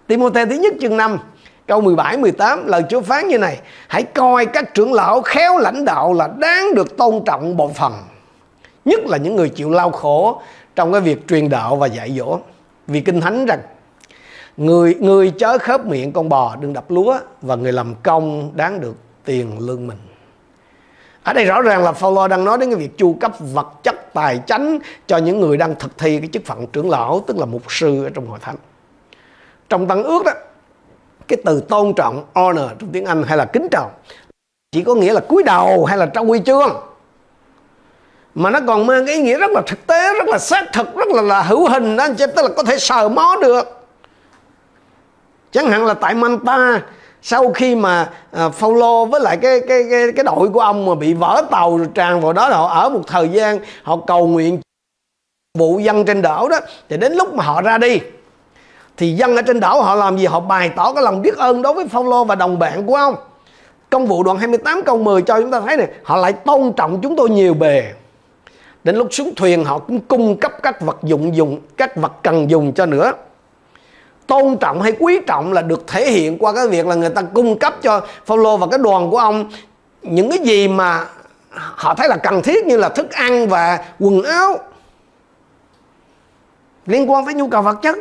Speaker 1: Timothée thứ nhất chương 5 câu 17 18 lời Chúa phán như này. Hãy coi các trưởng lão khéo lãnh đạo là đáng được tôn trọng bộ phần, nhất là những người chịu lao khổ trong cái việc truyền đạo và dạy dỗ. Vì kinh thánh rằng, người người chớ khớp miệng con bò đừng đập lúa và người làm công đáng được tiền lương mình. Ở đây rõ ràng là Phaolô đang nói đến cái việc chu cấp vật chất tài chánh cho những người đang thực thi cái chức phận trưởng lão, tức là mục sư ở trong hội thánh. Trong tăng ước đó cái từ tôn trọng honor trong tiếng Anh hay là kính trọng chỉ có nghĩa là cúi đầu hay là trao huy chương. Mà nó còn mang cái ý nghĩa rất là thực tế rất là xác thực rất là, là hữu hình đó anh chị tức là có thể sờ mó được. Chẳng hạn là tại Manta sau khi mà à, uh, Phaolô với lại cái cái cái cái đội của ông mà bị vỡ tàu rồi tràn vào đó họ ở một thời gian họ cầu nguyện vụ dân trên đảo đó thì đến lúc mà họ ra đi thì dân ở trên đảo họ làm gì? Họ bày tỏ cái lòng biết ơn đối với Phaolô và đồng bạn của ông. Công vụ đoạn 28 câu 10 cho chúng ta thấy này, họ lại tôn trọng chúng tôi nhiều bề. Đến lúc xuống thuyền, họ cũng cung cấp các vật dụng dùng, các vật cần dùng cho nữa. Tôn trọng hay quý trọng là được thể hiện qua cái việc là người ta cung cấp cho Phaolô và cái đoàn của ông những cái gì mà họ thấy là cần thiết như là thức ăn và quần áo liên quan tới nhu cầu vật chất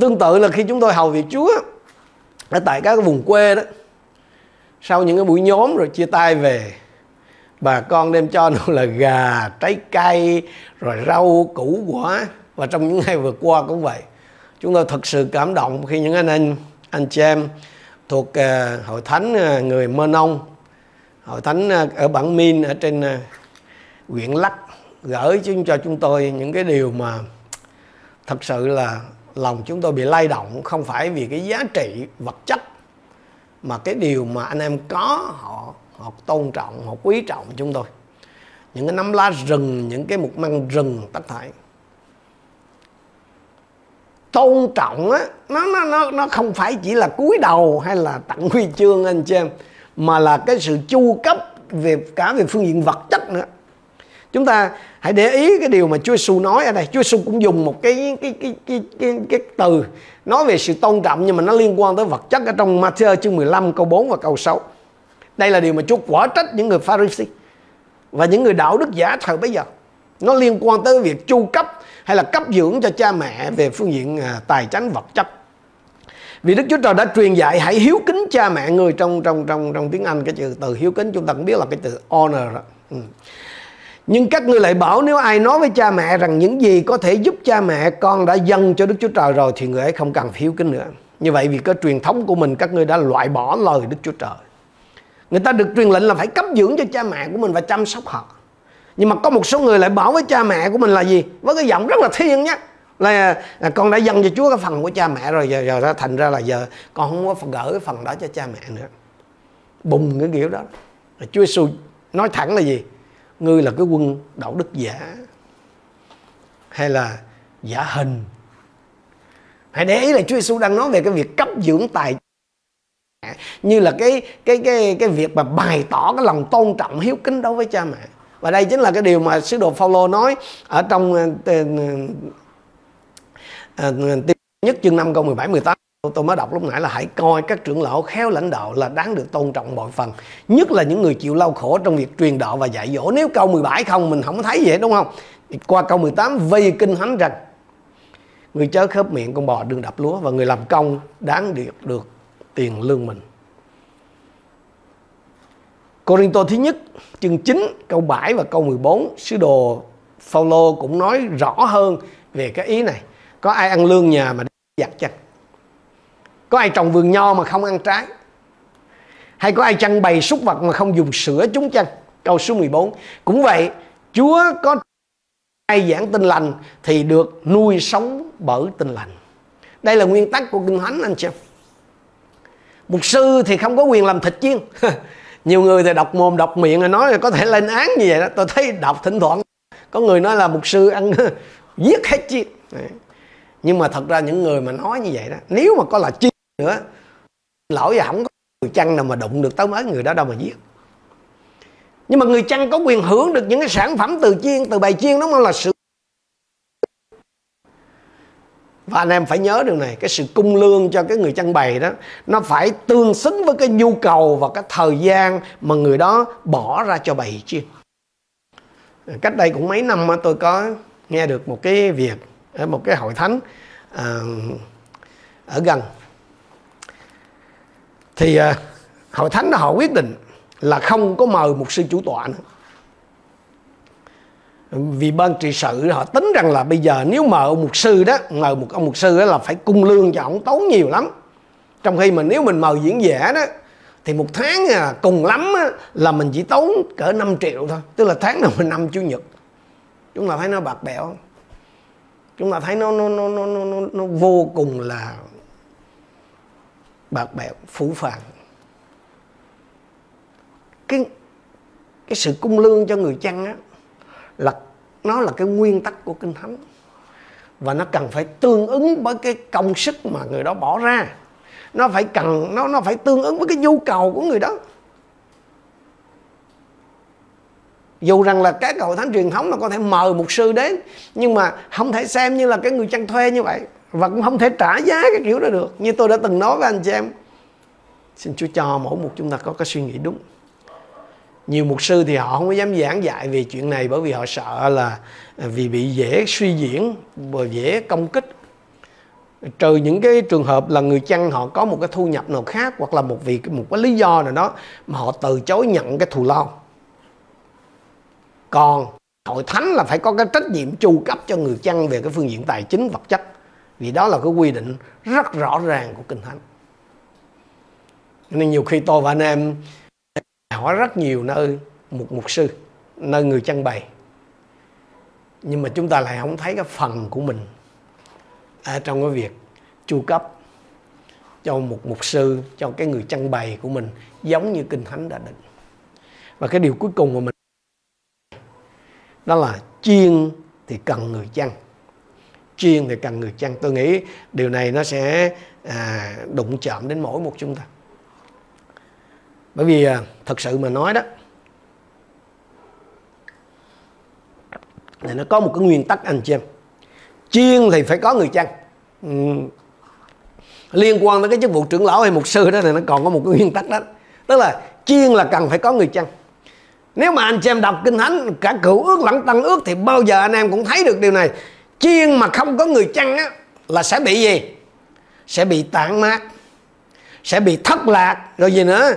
Speaker 1: tương tự là khi chúng tôi hầu việc Chúa ở tại các vùng quê đó sau những cái buổi nhóm rồi chia tay về bà con đem cho nó là gà trái cây rồi rau củ quả. Và trong những ngày vừa qua cũng vậy. Chúng tôi thật sự cảm động khi những anh anh anh chị em thuộc uh, hội thánh uh, người mơ nông hội thánh uh, ở bản min ở trên uh, huyện lắc gửi cho chúng tôi những cái điều mà thật sự là lòng chúng tôi bị lay động không phải vì cái giá trị vật chất, mà cái điều mà anh em có, họ họ tôn trọng, họ quý trọng chúng tôi. Những cái nắm lá rừng, những cái mục măng rừng tất thảy. Tôn trọng á, nó nó nó nó không phải chỉ là cúi đầu hay là tặng huy chương anh chị em, mà là cái sự chu cấp về, cả về phương diện vật chất nữa. Chúng ta hãy để ý cái điều mà Chúa Giêsu nói ở đây Chúa Giêsu cũng dùng một cái cái cái cái cái, cái từ nói về sự tôn trọng nhưng mà nó liên quan tới vật chất ở trong Matthew chương 15 câu 4 và câu 6 đây là điều mà Chúa quả trách những người Pharisee và những người đạo đức giả thời bây giờ nó liên quan tới việc chu cấp hay là cấp dưỡng cho cha mẹ về phương diện à, tài chính vật chất vì Đức Chúa Trời đã truyền dạy hãy hiếu kính cha mẹ người trong trong trong trong tiếng Anh cái chữ từ hiếu kính chúng ta cũng biết là cái từ honor đó. Ừ. Nhưng các ngươi lại bảo nếu ai nói với cha mẹ rằng những gì có thể giúp cha mẹ con đã dâng cho Đức Chúa Trời rồi thì người ấy không cần phiếu kính nữa. Như vậy vì cái truyền thống của mình các ngươi đã loại bỏ lời Đức Chúa Trời. Người ta được truyền lệnh là phải cấp dưỡng cho cha mẹ của mình và chăm sóc họ. Nhưng mà có một số người lại bảo với cha mẹ của mình là gì? Với cái giọng rất là thiên nhá. Là, là con đã dâng cho Chúa cái phần của cha mẹ rồi giờ, giờ ra thành ra là giờ con không có gỡ cái phần đó cho cha mẹ nữa. Bùng cái kiểu đó. Là Chúa Giêsu nói thẳng là gì? Ngươi là cái quân đạo đức giả hay là giả hình? Hãy để ý là Chúa Giêsu đang nói về cái việc cấp dưỡng tài như là cái cái cái cái việc mà bày tỏ cái lòng tôn trọng hiếu kính đối với cha mẹ. Và đây chính là cái điều mà sứ đồ Phaolô nói ở trong uh, uh, nhất chương 5 câu 17 18 tôi mới đọc lúc nãy là hãy coi các trưởng lão khéo lãnh đạo là đáng được tôn trọng mọi phần, nhất là những người chịu đau khổ trong việc truyền đạo và dạy dỗ nếu câu 17 không, mình không thấy vậy, đúng không qua câu 18 vì kinh thánh rằng, người chớ khớp miệng con bò đừng đập lúa và người làm công đáng được được tiền lương mình Corinto thứ nhất, chương 9 câu 7 và câu 14 sứ đồ Phaolô cũng nói rõ hơn về cái ý này. Có ai ăn lương nhà mà giặt chăng? Có ai trồng vườn nho mà không ăn trái? Hay có ai chăn bày súc vật mà không dùng sữa chúng chăng? câu số 14 cũng vậy, Chúa có ai giảng tin lành thì được nuôi sống bởi tin lành. Đây là nguyên tắc của kinh thánh, anh chị mục sư thì không có quyền làm thịt chiên. [LAUGHS] Nhiều người thì đọc mồm, đọc miệng rồi nói là có thể lên án như vậy đó. Tôi thấy đọc thỉnh thoảng, có người nói là mục sư ăn [LAUGHS] giết hết chiên. Nhưng mà thật ra những người mà nói như vậy đó, nếu mà có là chiên nữa lỗi là không có người chăn nào mà đụng được tới mấy người đó đâu mà giết. Nhưng mà người chăn có quyền hưởng được những cái sản phẩm từ chiên từ bài chiên đó là sự. Và anh em phải nhớ điều này cái sự cung lương cho cái người chăn bày đó nó phải tương xứng với cái nhu cầu và cái thời gian mà người đó bỏ ra cho bày chiên. Cách đây cũng mấy năm tôi có nghe được một cái việc ở một cái hội thánh à, ở gần thì ờ, hội thánh đó họ quyết định là không có mời một sư chủ tọa nữa. Vì ban trị sự họ tính rằng là bây giờ nếu mời ông mục sư đó mời một ông mục sư đó là phải cung lương cho ông tốn nhiều lắm. Trong khi mà nếu mình mời diễn giả đó thì một tháng à, cùng lắm á, là mình chỉ tốn cỡ 5 triệu thôi. Tức là tháng nào mình năm chủ nhật. Chúng ta thấy nó bạc bẽo. Chúng ta thấy nó nó nó nó nó, nó vô cùng là bạc bẽo phũ phàng. Cái cái sự cung lương cho người chăn á, là, nó là cái nguyên tắc của kinh thánh. Và nó cần phải tương ứng với cái công sức mà người đó bỏ ra. Nó phải cần, nó nó phải tương ứng với cái nhu cầu của người đó. Dù rằng là các hội thánh truyền thống là có thể mời một sư đến, nhưng mà không thể xem như là cái người chăn thuê như vậy và cũng không thể trả giá cái kiểu đó được. Như tôi đã từng nói với anh chị em, xin Chúa cho mỗi một chúng ta có cái suy nghĩ đúng. Nhiều mục sư thì họ không có dám giảng dạy về chuyện này bởi vì họ sợ là à, vì bị dễ suy diễn và dễ công kích. Trừ những cái trường hợp là người chăn họ có một cái thu nhập nào khác hoặc là một vì một cái lý do nào đó mà họ từ chối nhận cái thù lao. Còn hội thánh là phải có cái trách nhiệm chu cấp cho người chăn về cái phương diện tài chính vật chất vì đó là cái quy định rất rõ ràng của kinh thánh. Nên nhiều khi tôi và anh em hỏi rất nhiều nơi một mục sư, nơi người chăn bày. Nhưng mà chúng ta lại không thấy cái phần của mình ở trong cái việc chu cấp cho một mục sư, cho cái người chăn bày của mình giống như kinh thánh đã định. Và cái điều cuối cùng mà mình đó là chiên thì cần người chăn chiên thì cần người chăn tôi nghĩ điều này nó sẽ à, đụng chạm đến mỗi một chúng ta. Bởi vì à, thật sự mà nói đó thì nó có một cái nguyên tắc anh chị em. Chiên thì phải có người chăn ừ. liên quan tới cái chức vụ trưởng lão hay mục sư đó thì nó còn có một cái nguyên tắc đó. Tức là chiên là cần phải có người chăn nếu mà anh chị em đọc kinh thánh cả cựu ước lẫn tăng ước thì bao giờ anh em cũng thấy được điều này chiên mà không có người chăn á, là sẽ bị gì? Sẽ bị tản mát, sẽ bị thất lạc, rồi gì nữa?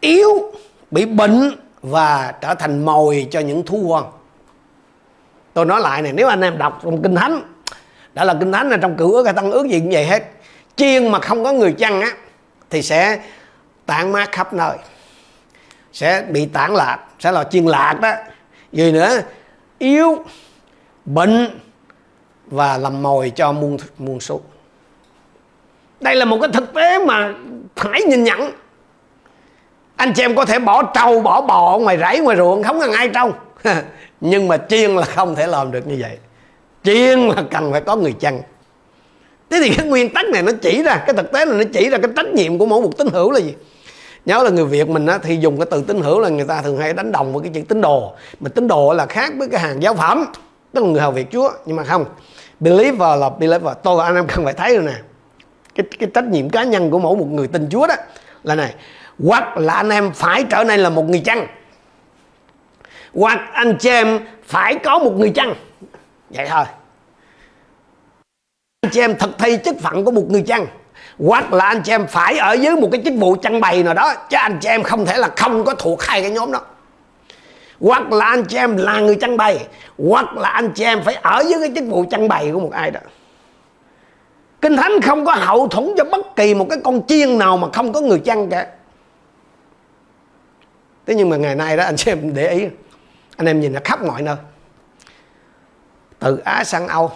Speaker 1: Yếu, bị bệnh và trở thành mồi cho những thú hoang. Tôi nói lại này, nếu anh em đọc trong kinh thánh, đã là kinh thánh là trong cựu ước hay tăng ước gì cũng vậy hết. Chiên mà không có người chăn á, thì sẽ tản mát khắp nơi, sẽ bị tản lạc, sẽ là chiên lạc đó. Gì nữa? Yếu, bệnh và làm mồi cho muôn muôn số. Đây là một cái thực tế mà phải nhìn nhận. Anh chị em có thể bỏ trâu bỏ bò ngoài rẫy ngoài ruộng không cần ai trông [LAUGHS] nhưng mà chiên là không thể làm được như vậy. Chiên là cần phải có người chăn. Thế thì cái nguyên tắc này nó chỉ ra cái thực tế là nó chỉ ra cái trách nhiệm của mỗi một tín hữu là gì? Nhớ là người việt mình á, thì dùng cái từ tín hữu là người ta thường hay đánh đồng với cái chữ tín đồ. Mà tín đồ là khác với cái hàng giáo phẩm tức là người hầu việc chúa. Nhưng mà không believer là believer. Tôi và anh em cần phải thấy rồi nè. Cái, cái trách nhiệm cá nhân của mỗi một người tin chúa đó là này. Hoặc là anh em phải trở nên là một người chăng? Hoặc anh chị em phải có một người chăng? Vậy thôi. Anh chị em thực thi chức phận của một người chăng? Hoặc là anh chị em phải ở dưới một cái chức vụ chăn bày nào đó chứ anh chị em không thể là không có thuộc hai cái nhóm đó hoặc là anh chị em là người chăn bày. Hoặc là anh chị em phải ở dưới cái chức vụ chăn bày của một ai đó. Kinh thánh không có hậu thuẫn cho bất kỳ một cái con chiên nào mà không có người chăn cả. Thế nhưng mà ngày nay đó, anh chị em để ý. Anh em nhìn là khắp mọi nơi. Từ á sang âu.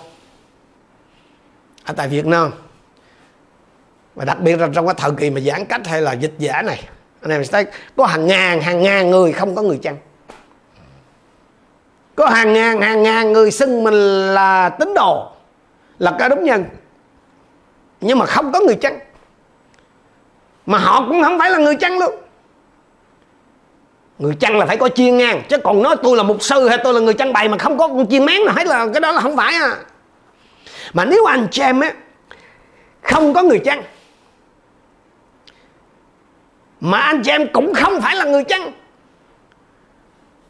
Speaker 1: Ở tại việt nam. Và đặc biệt là trong cái thời kỳ mà giãn cách hay là dịch giả này. Anh em sẽ thấy có hàng ngàn hàng ngàn người không có người chăn có hàng ngàn hàng ngàn người xưng mình là tín đồ, là ca đúng nhân. Nhưng mà không có người chăng? Mà họ cũng không phải là người chăng luôn. Người chăng là phải có chiên ngang, chứ còn nói tôi là mục sư hay tôi là người chăn bày mà không có con chiên mén là thấy là cái đó là không phải à. Mà nếu anh chị em á, không có người chăn mà anh chị em cũng không phải là người chăn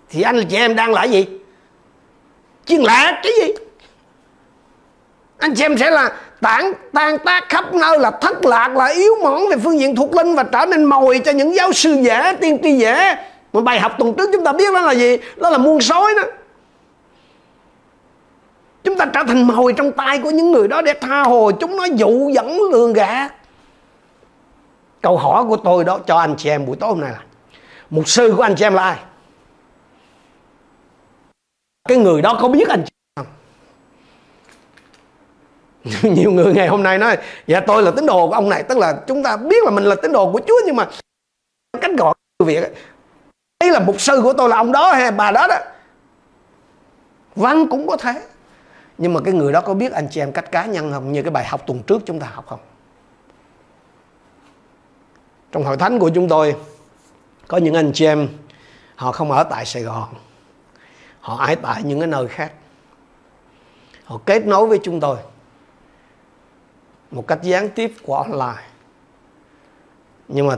Speaker 1: thì anh chị em đang là gì? Chiên lạ cái gì? Anh xem sẽ là tản tan tác khắp nơi là thất lạc, là yếu mỏng về phương diện thuộc linh và trở nên mồi cho những giáo sư giả tiên tri giả mà bài học tuần trước chúng ta biết đó là gì? Đó là muôn sói đó. Chúng ta trở thành mồi trong tay của những người đó để tha hồ chúng nó dụ dẫn lường gạt. Câu hỏi của tôi đó cho anh chị em buổi tối hôm nay là, mục sư của anh chị em là ai? Cái người đó có biết anh không? [LAUGHS] Nhiều người ngày hôm nay nói dạ tôi là tín đồ của ông này, tức là chúng ta biết là mình là tín đồ của chúa, nhưng mà cách gọi việc ấy là mục sư của tôi là ông đó hay bà đó đó. Văn cũng có thế. Nhưng mà cái người đó có biết anh chị em cách cá nhân không? Như cái bài học tuần trước chúng ta học không? Trong hội thánh của chúng tôi, có những anh chị em, họ không ở tại Sài Gòn họ ái tại những cái nơi khác. Họ kết nối với chúng tôi một cách gián tiếp qua online. Nhưng mà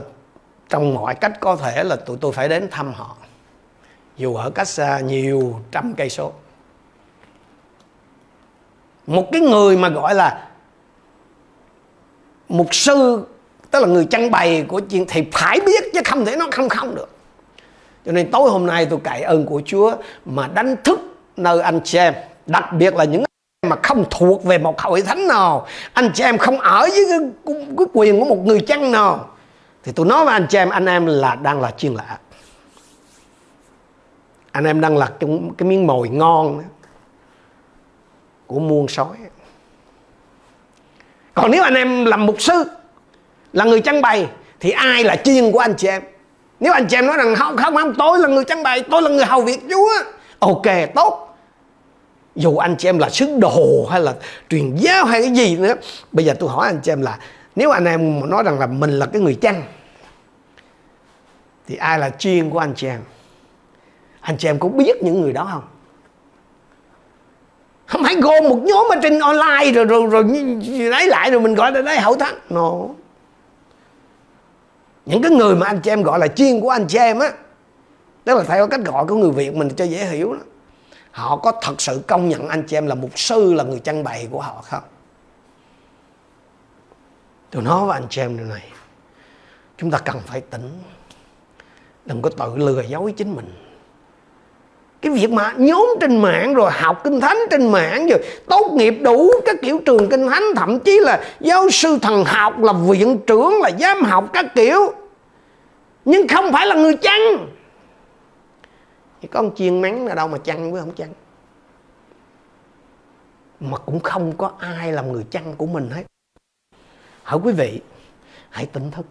Speaker 1: trong mọi cách có thể là tụi tôi phải đến thăm họ, dù ở cách xa nhiều trăm cây số. Một cái người mà gọi là mục sư, tức là người trang bày của chuyện thì phải biết chứ không thể nó không không được cho nên tối hôm nay tôi cậy ơn của Chúa mà đánh thức nơi anh chị em đặc biệt là những mà không thuộc về một hội thánh nào. Anh chị em không ở với cái, cái quyền của một người chăng nào. Thì tôi nói với anh chị em anh em là đang là chiên lạ. Anh em đang là cái, cái miếng mồi ngon của muôn sói. Còn nếu anh em làm mục sư là người trang bày thì ai là chiên của anh chị em? Nếu anh chị em nói rằng không không không tôi là người trang bày tôi là người hầu việc chúa ok tốt dù anh chị em là sứ đồ hay là truyền giáo hay cái gì nữa bây giờ tôi hỏi anh chị em là nếu anh em nói rằng là mình là cái người chăn thì ai là chuyên của anh chị em anh chị em có biết những người đó không không phải gom một nhóm ở trên online rồi rồi rồi lấy lại rồi mình gọi là đấy hậu thắng no những cái người mà anh chị em gọi là chuyên của anh chị em á, tức là theo cách gọi của người việt mình cho dễ hiểu đó, họ có thật sự công nhận anh chị em là mục sư, là người trang bày của họ không? Tôi nói với anh chị em điều này, chúng ta cần phải tỉnh, đừng có tự lừa dối chính mình cái việc mà nhóm trên mạng rồi, học kinh thánh trên mạng rồi, tốt nghiệp đủ các kiểu trường kinh thánh, thậm chí là giáo sư thần học, là viện trưởng, là giám học các kiểu. Nhưng không phải là người chăn thì có một chiên mắng ở đâu mà chăn với không chăn mà cũng không có ai làm người chăn của mình hết. Hỏi quý vị? Hãy tỉnh thức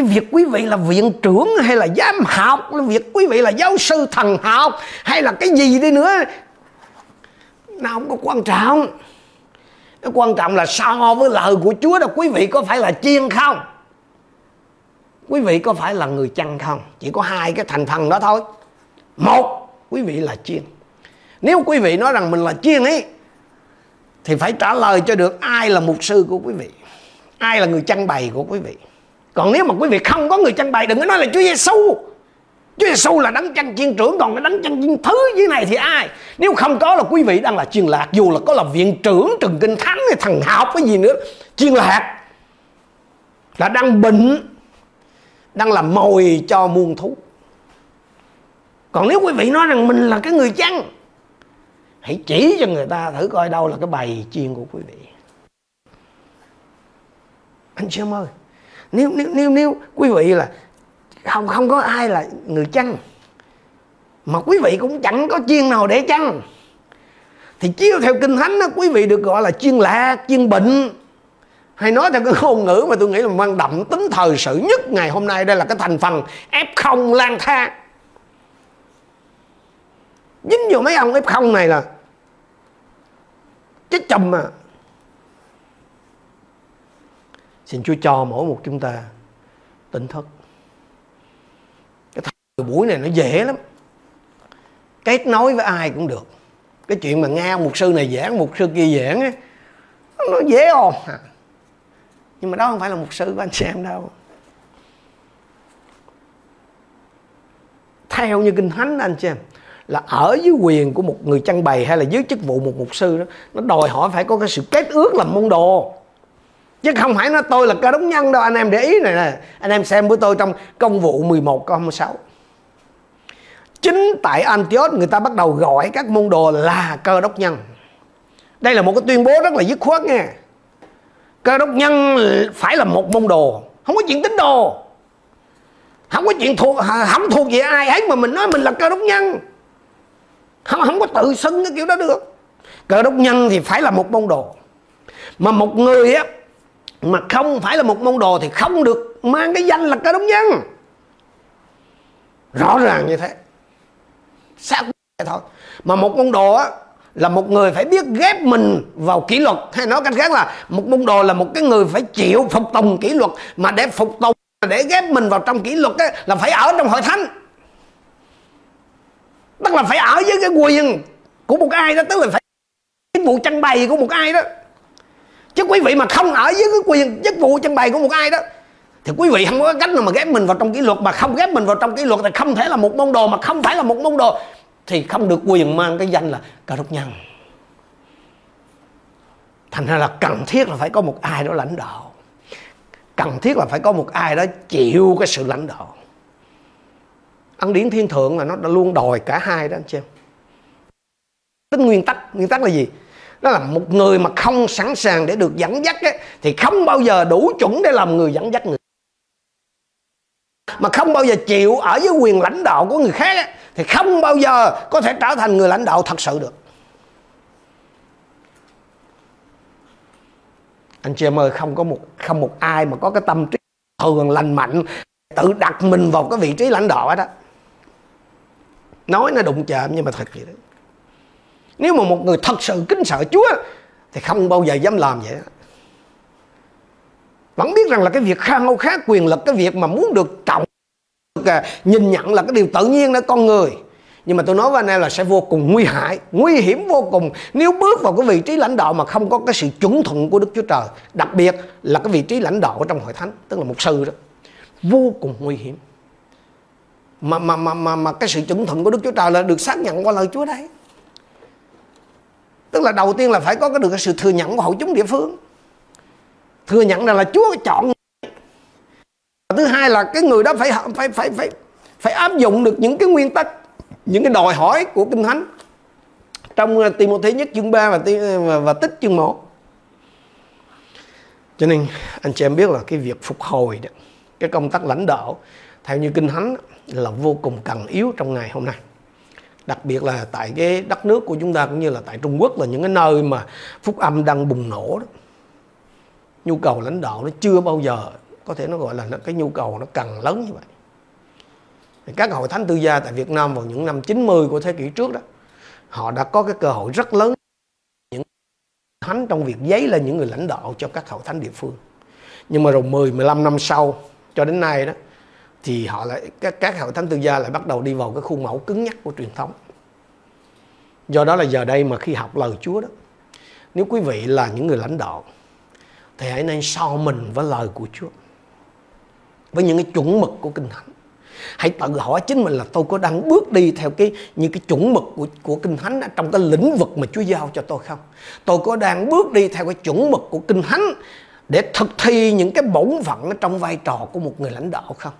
Speaker 1: cái việc quý vị là viện trưởng hay là giám học, là việc quý vị là giáo sư thần học, hay là cái gì đi nữa, nó không có quan trọng. Nó quan trọng là so với lời của Chúa đó, quý vị có phải là chiên không? Quý vị có phải là người chăn không? Chỉ có hai cái thành phần đó thôi. Một, quý vị là chiên. Nếu quý vị nói rằng mình là chiên ấy, thì phải trả lời cho được ai là mục sư của quý vị, ai là người chăn bày của quý vị còn nếu mà quý vị không có người tranh bày, đừng có nói là Chúa Giêsu Chúa Giêsu là đấng chân chiên trưởng, còn cái đấng chân chiên thứ dưới này thì ai? Nếu không có là quý vị đang là chiên lạc, dù là có là viện trưởng, trường kinh thánh, hay thần học, cái gì nữa, chiên lạc là đang bệnh, đang làm mồi cho muôn thú. Còn nếu quý vị nói rằng mình là cái người chăn, hãy chỉ cho người ta thử coi đâu là cái bài chiên của quý vị. Anh chị em ơi nếu nếu nếu nếu quý vị là không không có ai là người chăn, mà quý vị cũng chẳng có chuyên nào để chăn, thì chiếu theo kinh thánh đó, quý vị được gọi là chuyên lạc chuyên bệnh. Hay nói theo cái ngôn ngữ mà tôi nghĩ là mang đậm tính thời sự nhất ngày hôm nay, đây là cái thành phần F0 lang thang. Dính vô mấy ông F0 này là chết chùm mà. Xin Chúa cho mỗi một chúng ta tỉnh thức. Cái thời buổi này nó dễ lắm. Kết nối với ai cũng được. Cái chuyện mà nghe một sư này giảng một sư kia giảng ấy, nó dễ ồn à. nhưng mà đó không phải là một sư của anh xem đâu. Theo như kinh thánh anh xem là ở dưới quyền của một người chăn bày hay là dưới chức vụ một mục sư đó nó đòi hỏi phải có cái sự kết ước làm môn đồ chứ không phải nói tôi là cơ đốc nhân đâu, anh em để ý này nè. Anh em xem với tôi trong công vụ 11 câu 26 chính tại Antioch người ta bắt đầu gọi các môn đồ là cơ đốc nhân. Đây là một cái tuyên bố rất là dứt khoát nha. Cơ đốc nhân phải là một môn đồ, không có chuyện tín đồ. Không có chuyện thuộc không thuộc về ai hết mà mình nói mình là cơ đốc nhân. Không không có tự xưng cái kiểu đó được. Cơ đốc nhân thì phải là một môn đồ. Mà một người á mà không phải là một môn đồ thì không được mang cái danh là cơ đốc nhân rõ ràng như thế. Sao thôi. Mà một môn đồ á là một người phải biết ghép mình vào kỷ luật. Hay nói cách khác là một môn đồ là một cái người phải chịu phục tùng kỷ luật. Mà để phục tùng để ghép mình vào trong kỷ luật á, là phải ở trong hội thánh. Tức là phải ở với cái quyền của một ai đó tức là phải cái vụ tranh bày của một ai đó chứ quý vị mà không ở với cái quyền, chức vụ trưng bày của một ai đó, thì quý vị không có cách nào mà ghép mình vào trong kỷ luật. Mà không ghép mình vào trong kỷ luật thì không thể là một môn đồ, mà không phải là một môn đồ. Thì không được quyền mang cái danh là cà rốt nhân. Thành ra là cần thiết là phải có một ai đó lãnh đạo. Cần thiết là phải có một ai đó chịu cái sự lãnh đạo. Ân điển thiên thượng là nó đã luôn đòi cả hai đó, anh chị em. Tính nguyên tắc nguyên tắc là gì? Đó là một người mà không sẵn sàng để được dẫn dắt ấy, thì không bao giờ đủ chuẩn để làm người dẫn dắt người. Mà không bao giờ chịu ở với quyền lãnh đạo của người khác ấy, thì không bao giờ có thể trở thành người lãnh đạo thật sự được. Anh chị em ơi không có một không một ai mà có cái tâm trí thường lành mạnh tự đặt mình vào cái vị trí lãnh đạo đó. Nói nó đụng chạm nhưng mà thật vậy đó nếu mà một người thật sự kính sợ Chúa thì không bao giờ dám làm vậy. Vẫn biết rằng là cái việc khao khát quyền lực cái việc mà muốn được trọng được à, nhìn nhận là cái điều tự nhiên đó con người. Nhưng mà tôi nói với anh em là sẽ vô cùng nguy hại nguy hiểm vô cùng nếu bước vào cái vị trí lãnh đạo mà không có cái sự chuẩn thuận của đức chúa trời. Đặc biệt là cái vị trí lãnh đạo ở trong hội thánh tức là một sư đó. Vô cùng nguy hiểm. Mà mà mà mà, mà cái sự chuẩn thuận của đức chúa trời là được xác nhận qua lời chúa đấy tức là đầu tiên là phải có cái được cái sự thừa nhận của hội chúng địa phương. Thừa nhận là là chúa chọn thứ hai là cái người đó phải phải phải phải phải áp dụng được những cái nguyên tắc những cái đòi hỏi của kinh thánh trong ờ, Timothy nhất chương 3 và, ờ, và, và tích chương 1 cho nên anh chị em biết là cái việc phục hồi đó, cái công tác lãnh đạo theo như kinh thánh là vô cùng cần yếu trong ngày hôm nay đặc biệt là tại cái đất nước của chúng ta cũng như là tại Trung Quốc là những cái nơi mà phúc âm đang bùng nổ đó. Nhu cầu lãnh đạo nó chưa bao giờ có thể nó gọi là cái nhu cầu nó cần lớn như vậy. Các hội thánh tư gia tại Việt Nam vào những năm 90 của thế kỷ trước đó, họ đã có cái cơ hội rất lớn. Những thánh trong việc giấy lên những người lãnh đạo cho các hội thánh địa phương. Nhưng mà rồi 10 15 năm sau, cho đến nay đó thì họ lại, các các hội thánh tư gia lại bắt đầu đi vào cái khuôn mẫu cứng nhắc của truyền thống. Do đó là giờ đây mà khi học lời Chúa đó, nếu quý vị là những người lãnh đạo, thì hãy nên so mình với lời của Chúa, với những cái chuẩn mực của kinh thánh. Hãy tự hỏi chính mình là tôi có đang bước đi theo cái, những cái chuẩn mực của của kinh thánh trong cái lĩnh vực mà Chúa giao cho tôi không? Tôi có đang bước đi theo cái chuẩn mực của kinh thánh để thực thi những cái bổn phận trong vai trò của một người lãnh đạo không?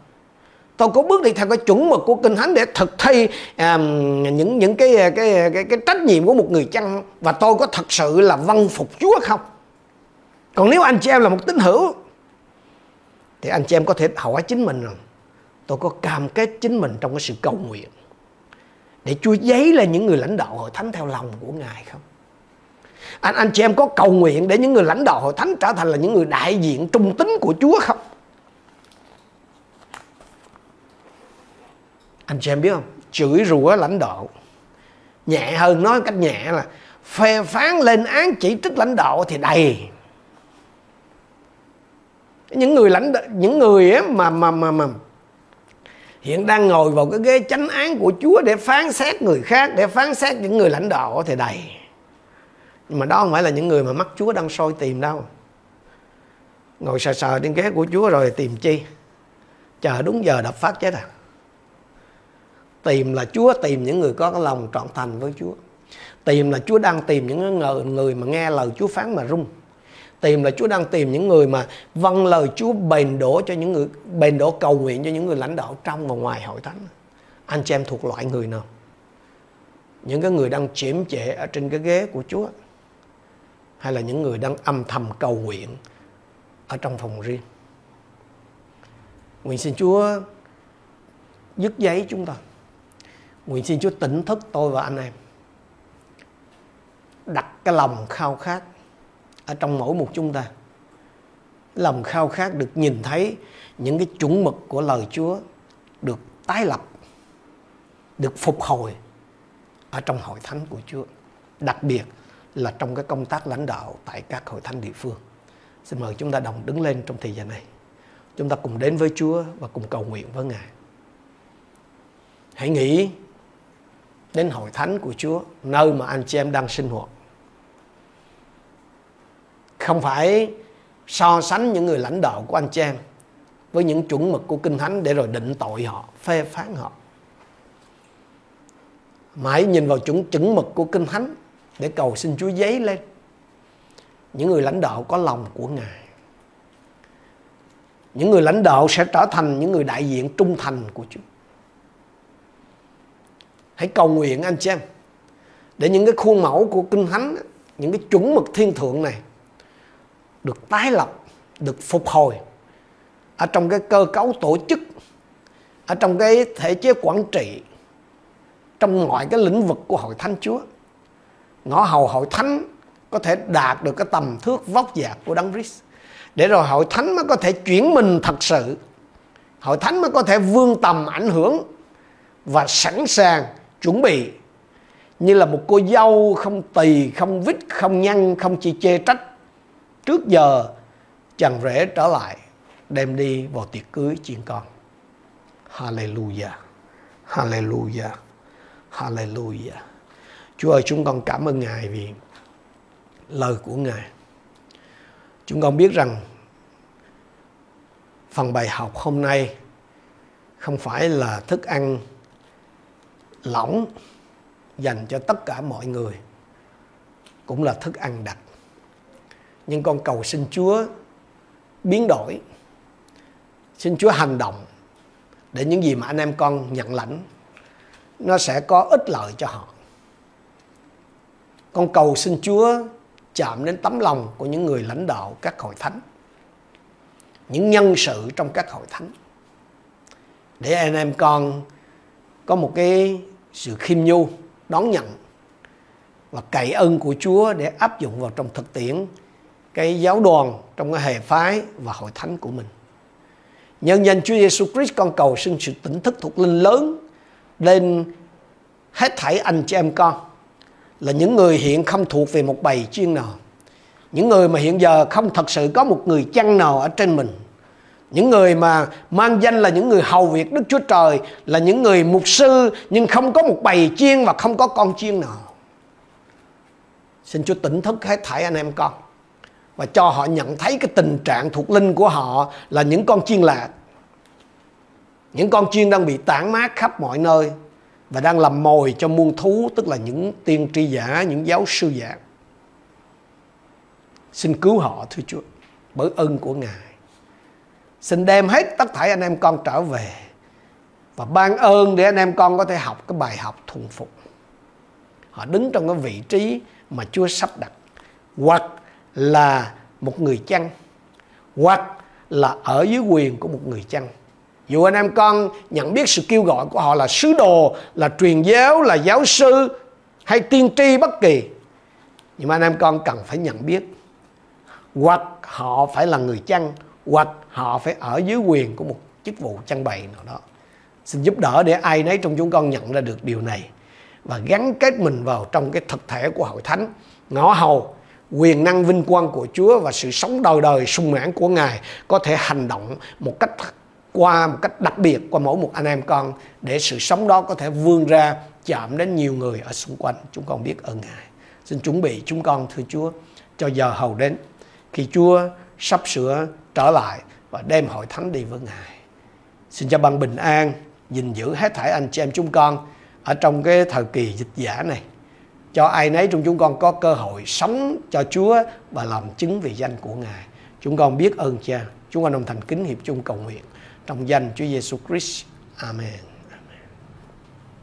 Speaker 1: Tôi có bước đi theo cái chuẩn mực của kinh thánh để thực thi um, những những cái ờ, cái, ờ, cái cái trách nhiệm của một người chăn và tôi có thật sự là vâng phục Chúa không còn nếu anh chị em là một tín hữu thì anh chị em có thể hỏi chính mình rằng tôi có cam kết chính mình trong cái sự cầu nguyện để Chúa giấy lên những người lãnh đạo hội thánh theo lòng của Ngài không? Anh anh chị em có cầu nguyện để những người lãnh đạo hội thánh trở thành là những người đại diện trung tính của Chúa không? Anh chị em biết không? Chửi rủa lãnh đạo. Nhẹ hơn nói cách nhẹ là phê phán lên án chỉ trích lãnh đạo thì đầy. Những người lãnh đạo, những người ấy mà mà mà mà hiện đang ngồi vào cái ghế chánh án của Chúa để phán xét người khác để phán xét những người lãnh đạo thì đầy. Nhưng mà đó không phải là những người mà mắt Chúa đang soi tìm đâu. Ngồi sờ sờ trên ghế của Chúa rồi tìm chi? Chờ đúng giờ đập phát chết à? Tìm là Chúa tìm những người có cái lòng trọn thành với Chúa. Tìm là Chúa đang tìm những người, người mà nghe lời Chúa phán mà rung. Tìm là Chúa đang tìm những người mà vâng lời Chúa bền đổ cho những người bền đổ cầu nguyện cho những người lãnh đạo trong và ngoài hội thánh. Anh chị em thuộc loại người nào? Những cái người đang chiếm trệ ở trên cái ghế của Chúa hay là những người đang âm thầm cầu nguyện ở trong phòng riêng? Nguyện xin Chúa dứt giấy chúng ta nguyện xin Chúa tỉnh thức tôi và anh em. Đặt cái lòng khao khát ở trong mỗi một chúng ta. Lòng khao khát được nhìn thấy những cái chuẩn mực của lời Chúa được tái lập, được phục hồi ở trong hội thánh của Chúa. Đặc biệt là trong cái công tác lãnh đạo tại các hội thánh địa phương. Xin mời chúng ta đồng đứng lên trong thời gian này. Chúng ta cùng đến với Chúa và cùng cầu nguyện với Ngài. Hãy nghĩ đến hội thánh của Chúa, nơi mà anh chị em đang sinh hoạt. Không phải so sánh những người lãnh đạo của anh chị em với những chuẩn mực của kinh thánh để rồi định tội họ, phê phán họ. Mà hãy nhìn vào chuẩn chuẩn mực của kinh thánh để cầu xin Chúa giấy lên. Những người lãnh đạo có lòng của Ngài. Những người lãnh đạo sẽ trở thành những người đại diện trung thành của Chúa hãy cầu nguyện, anh chị em. Để những cái khuôn mẫu của kinh thánh, những cái chuẩn mực thiên thượng này được tái lập, được phục hồi ở trong cái cơ cấu tổ chức, ở trong cái thể chế quản trị, trong mọi cái lĩnh vực của hội thánh Chúa. Ngõ hầu hội thánh có thể đạt được cái tầm thước vóc dạc của Đấng Christ. Để rồi hội thánh mới có thể chuyển mình thật sự. Hội thánh mới có thể vươn tầm ảnh hưởng và sẵn sàng chuẩn bị, như là một cô dâu không tỳ, không vít, không nhăn, không chỉ chê trách. Trước giờ, chàng rể trở lại, đem đi vào tiệc cưới chiên con. Hallelujah Hallelujah Hallelujah. Chúa ơi, chúng con cảm ơn Ngài vì lời của Ngài. Chúng con biết rằng phần bài học hôm nay không phải là thức ăn lỏng dành cho tất cả mọi người, cũng là thức ăn đặc. Nhưng con cầu xin Chúa biến đổi, xin Chúa hành động để những gì mà anh em con nhận lãnh, nó sẽ có ích lợi cho họ. Con cầu xin Chúa chạm đến tấm lòng của những người lãnh đạo các hội thánh, những nhân sự trong các hội thánh, để anh em con có một cái sự khiêm nhu, đón nhận và cậy ơn của Chúa để áp dụng vào trong thực tiễn cái giáo đoàn trong cái hệ phái và hội thánh của mình. Nhân danh Chúa Giêsu Christ con cầu xin sự tỉnh thức thuộc linh lớn lên hết thảy anh chị em con là những người hiện không thuộc về một bầy chiên nào. Những người mà hiện giờ không thật sự có một người chăn nào ở trên mình. Những người mà mang danh là những người hầu việc Đức Chúa Trời, là những người mục sư, nhưng không có một bầy chiên và không có con chiên nào. Xin Chúa tỉnh thức hết thảy anh em con, và cho họ nhận thấy cái tình trạng thuộc linh của họ là những con chiên lạc. Những con chiên đang bị tản mát khắp mọi nơi và đang làm mồi cho muôn thú, tức là những tiên tri giả, những giáo sư giả. Xin cứu họ, thưa Chúa, bởi ơn của Ngài xin đem hết tất thảy anh em con trở về. Và ban ơn để anh em con có thể học cái bài học thuần phục. Họ đứng trong cái vị trí mà Chúa sắp đặt. Hoặc là một người chăn. Hoặc là ở dưới quyền của một người chăn. Dù anh em con nhận biết sự kêu gọi của họ là sứ đồ, là truyền giáo, là giáo sư, hay tiên tri bất kỳ, nhưng mà anh em con cần phải nhận biết. Hoặc họ phải là người chăn hoặc họ phải ở dưới quyền của một chức vụ chăn bày nào đó. Xin giúp đỡ để ai nấy trong chúng con nhận ra được điều này và gắn kết mình vào trong cái thực thể của hội thánh. Ngõ hầu, quyền năng vinh quang của Chúa và sự sống đời đời sung mãn của Ngài có thể hành động một cách qua một cách đặc biệt qua mỗi một anh em con để sự sống đó có thể vươn ra, chạm đến nhiều người ở xung quanh. Chúng con biết ơn Ngài. Xin chuẩn bị chúng con, thưa Chúa, cho giờ hầu đến. Khi Chúa sắp sửa trở lại và đem hội thánh đi với Ngài xin cho bằng bình an gìn giữ hết thảy anh chị em chúng con ở trong cái thời kỳ dịch giả này cho ai nấy trong chúng con có cơ hội sống cho Chúa và làm chứng vì danh của Ngài. Chúng con biết ơn Cha. Chúng con đồng thành kính hiệp chung cầu nguyện trong danh Chúa Giêsu Christ. Amen.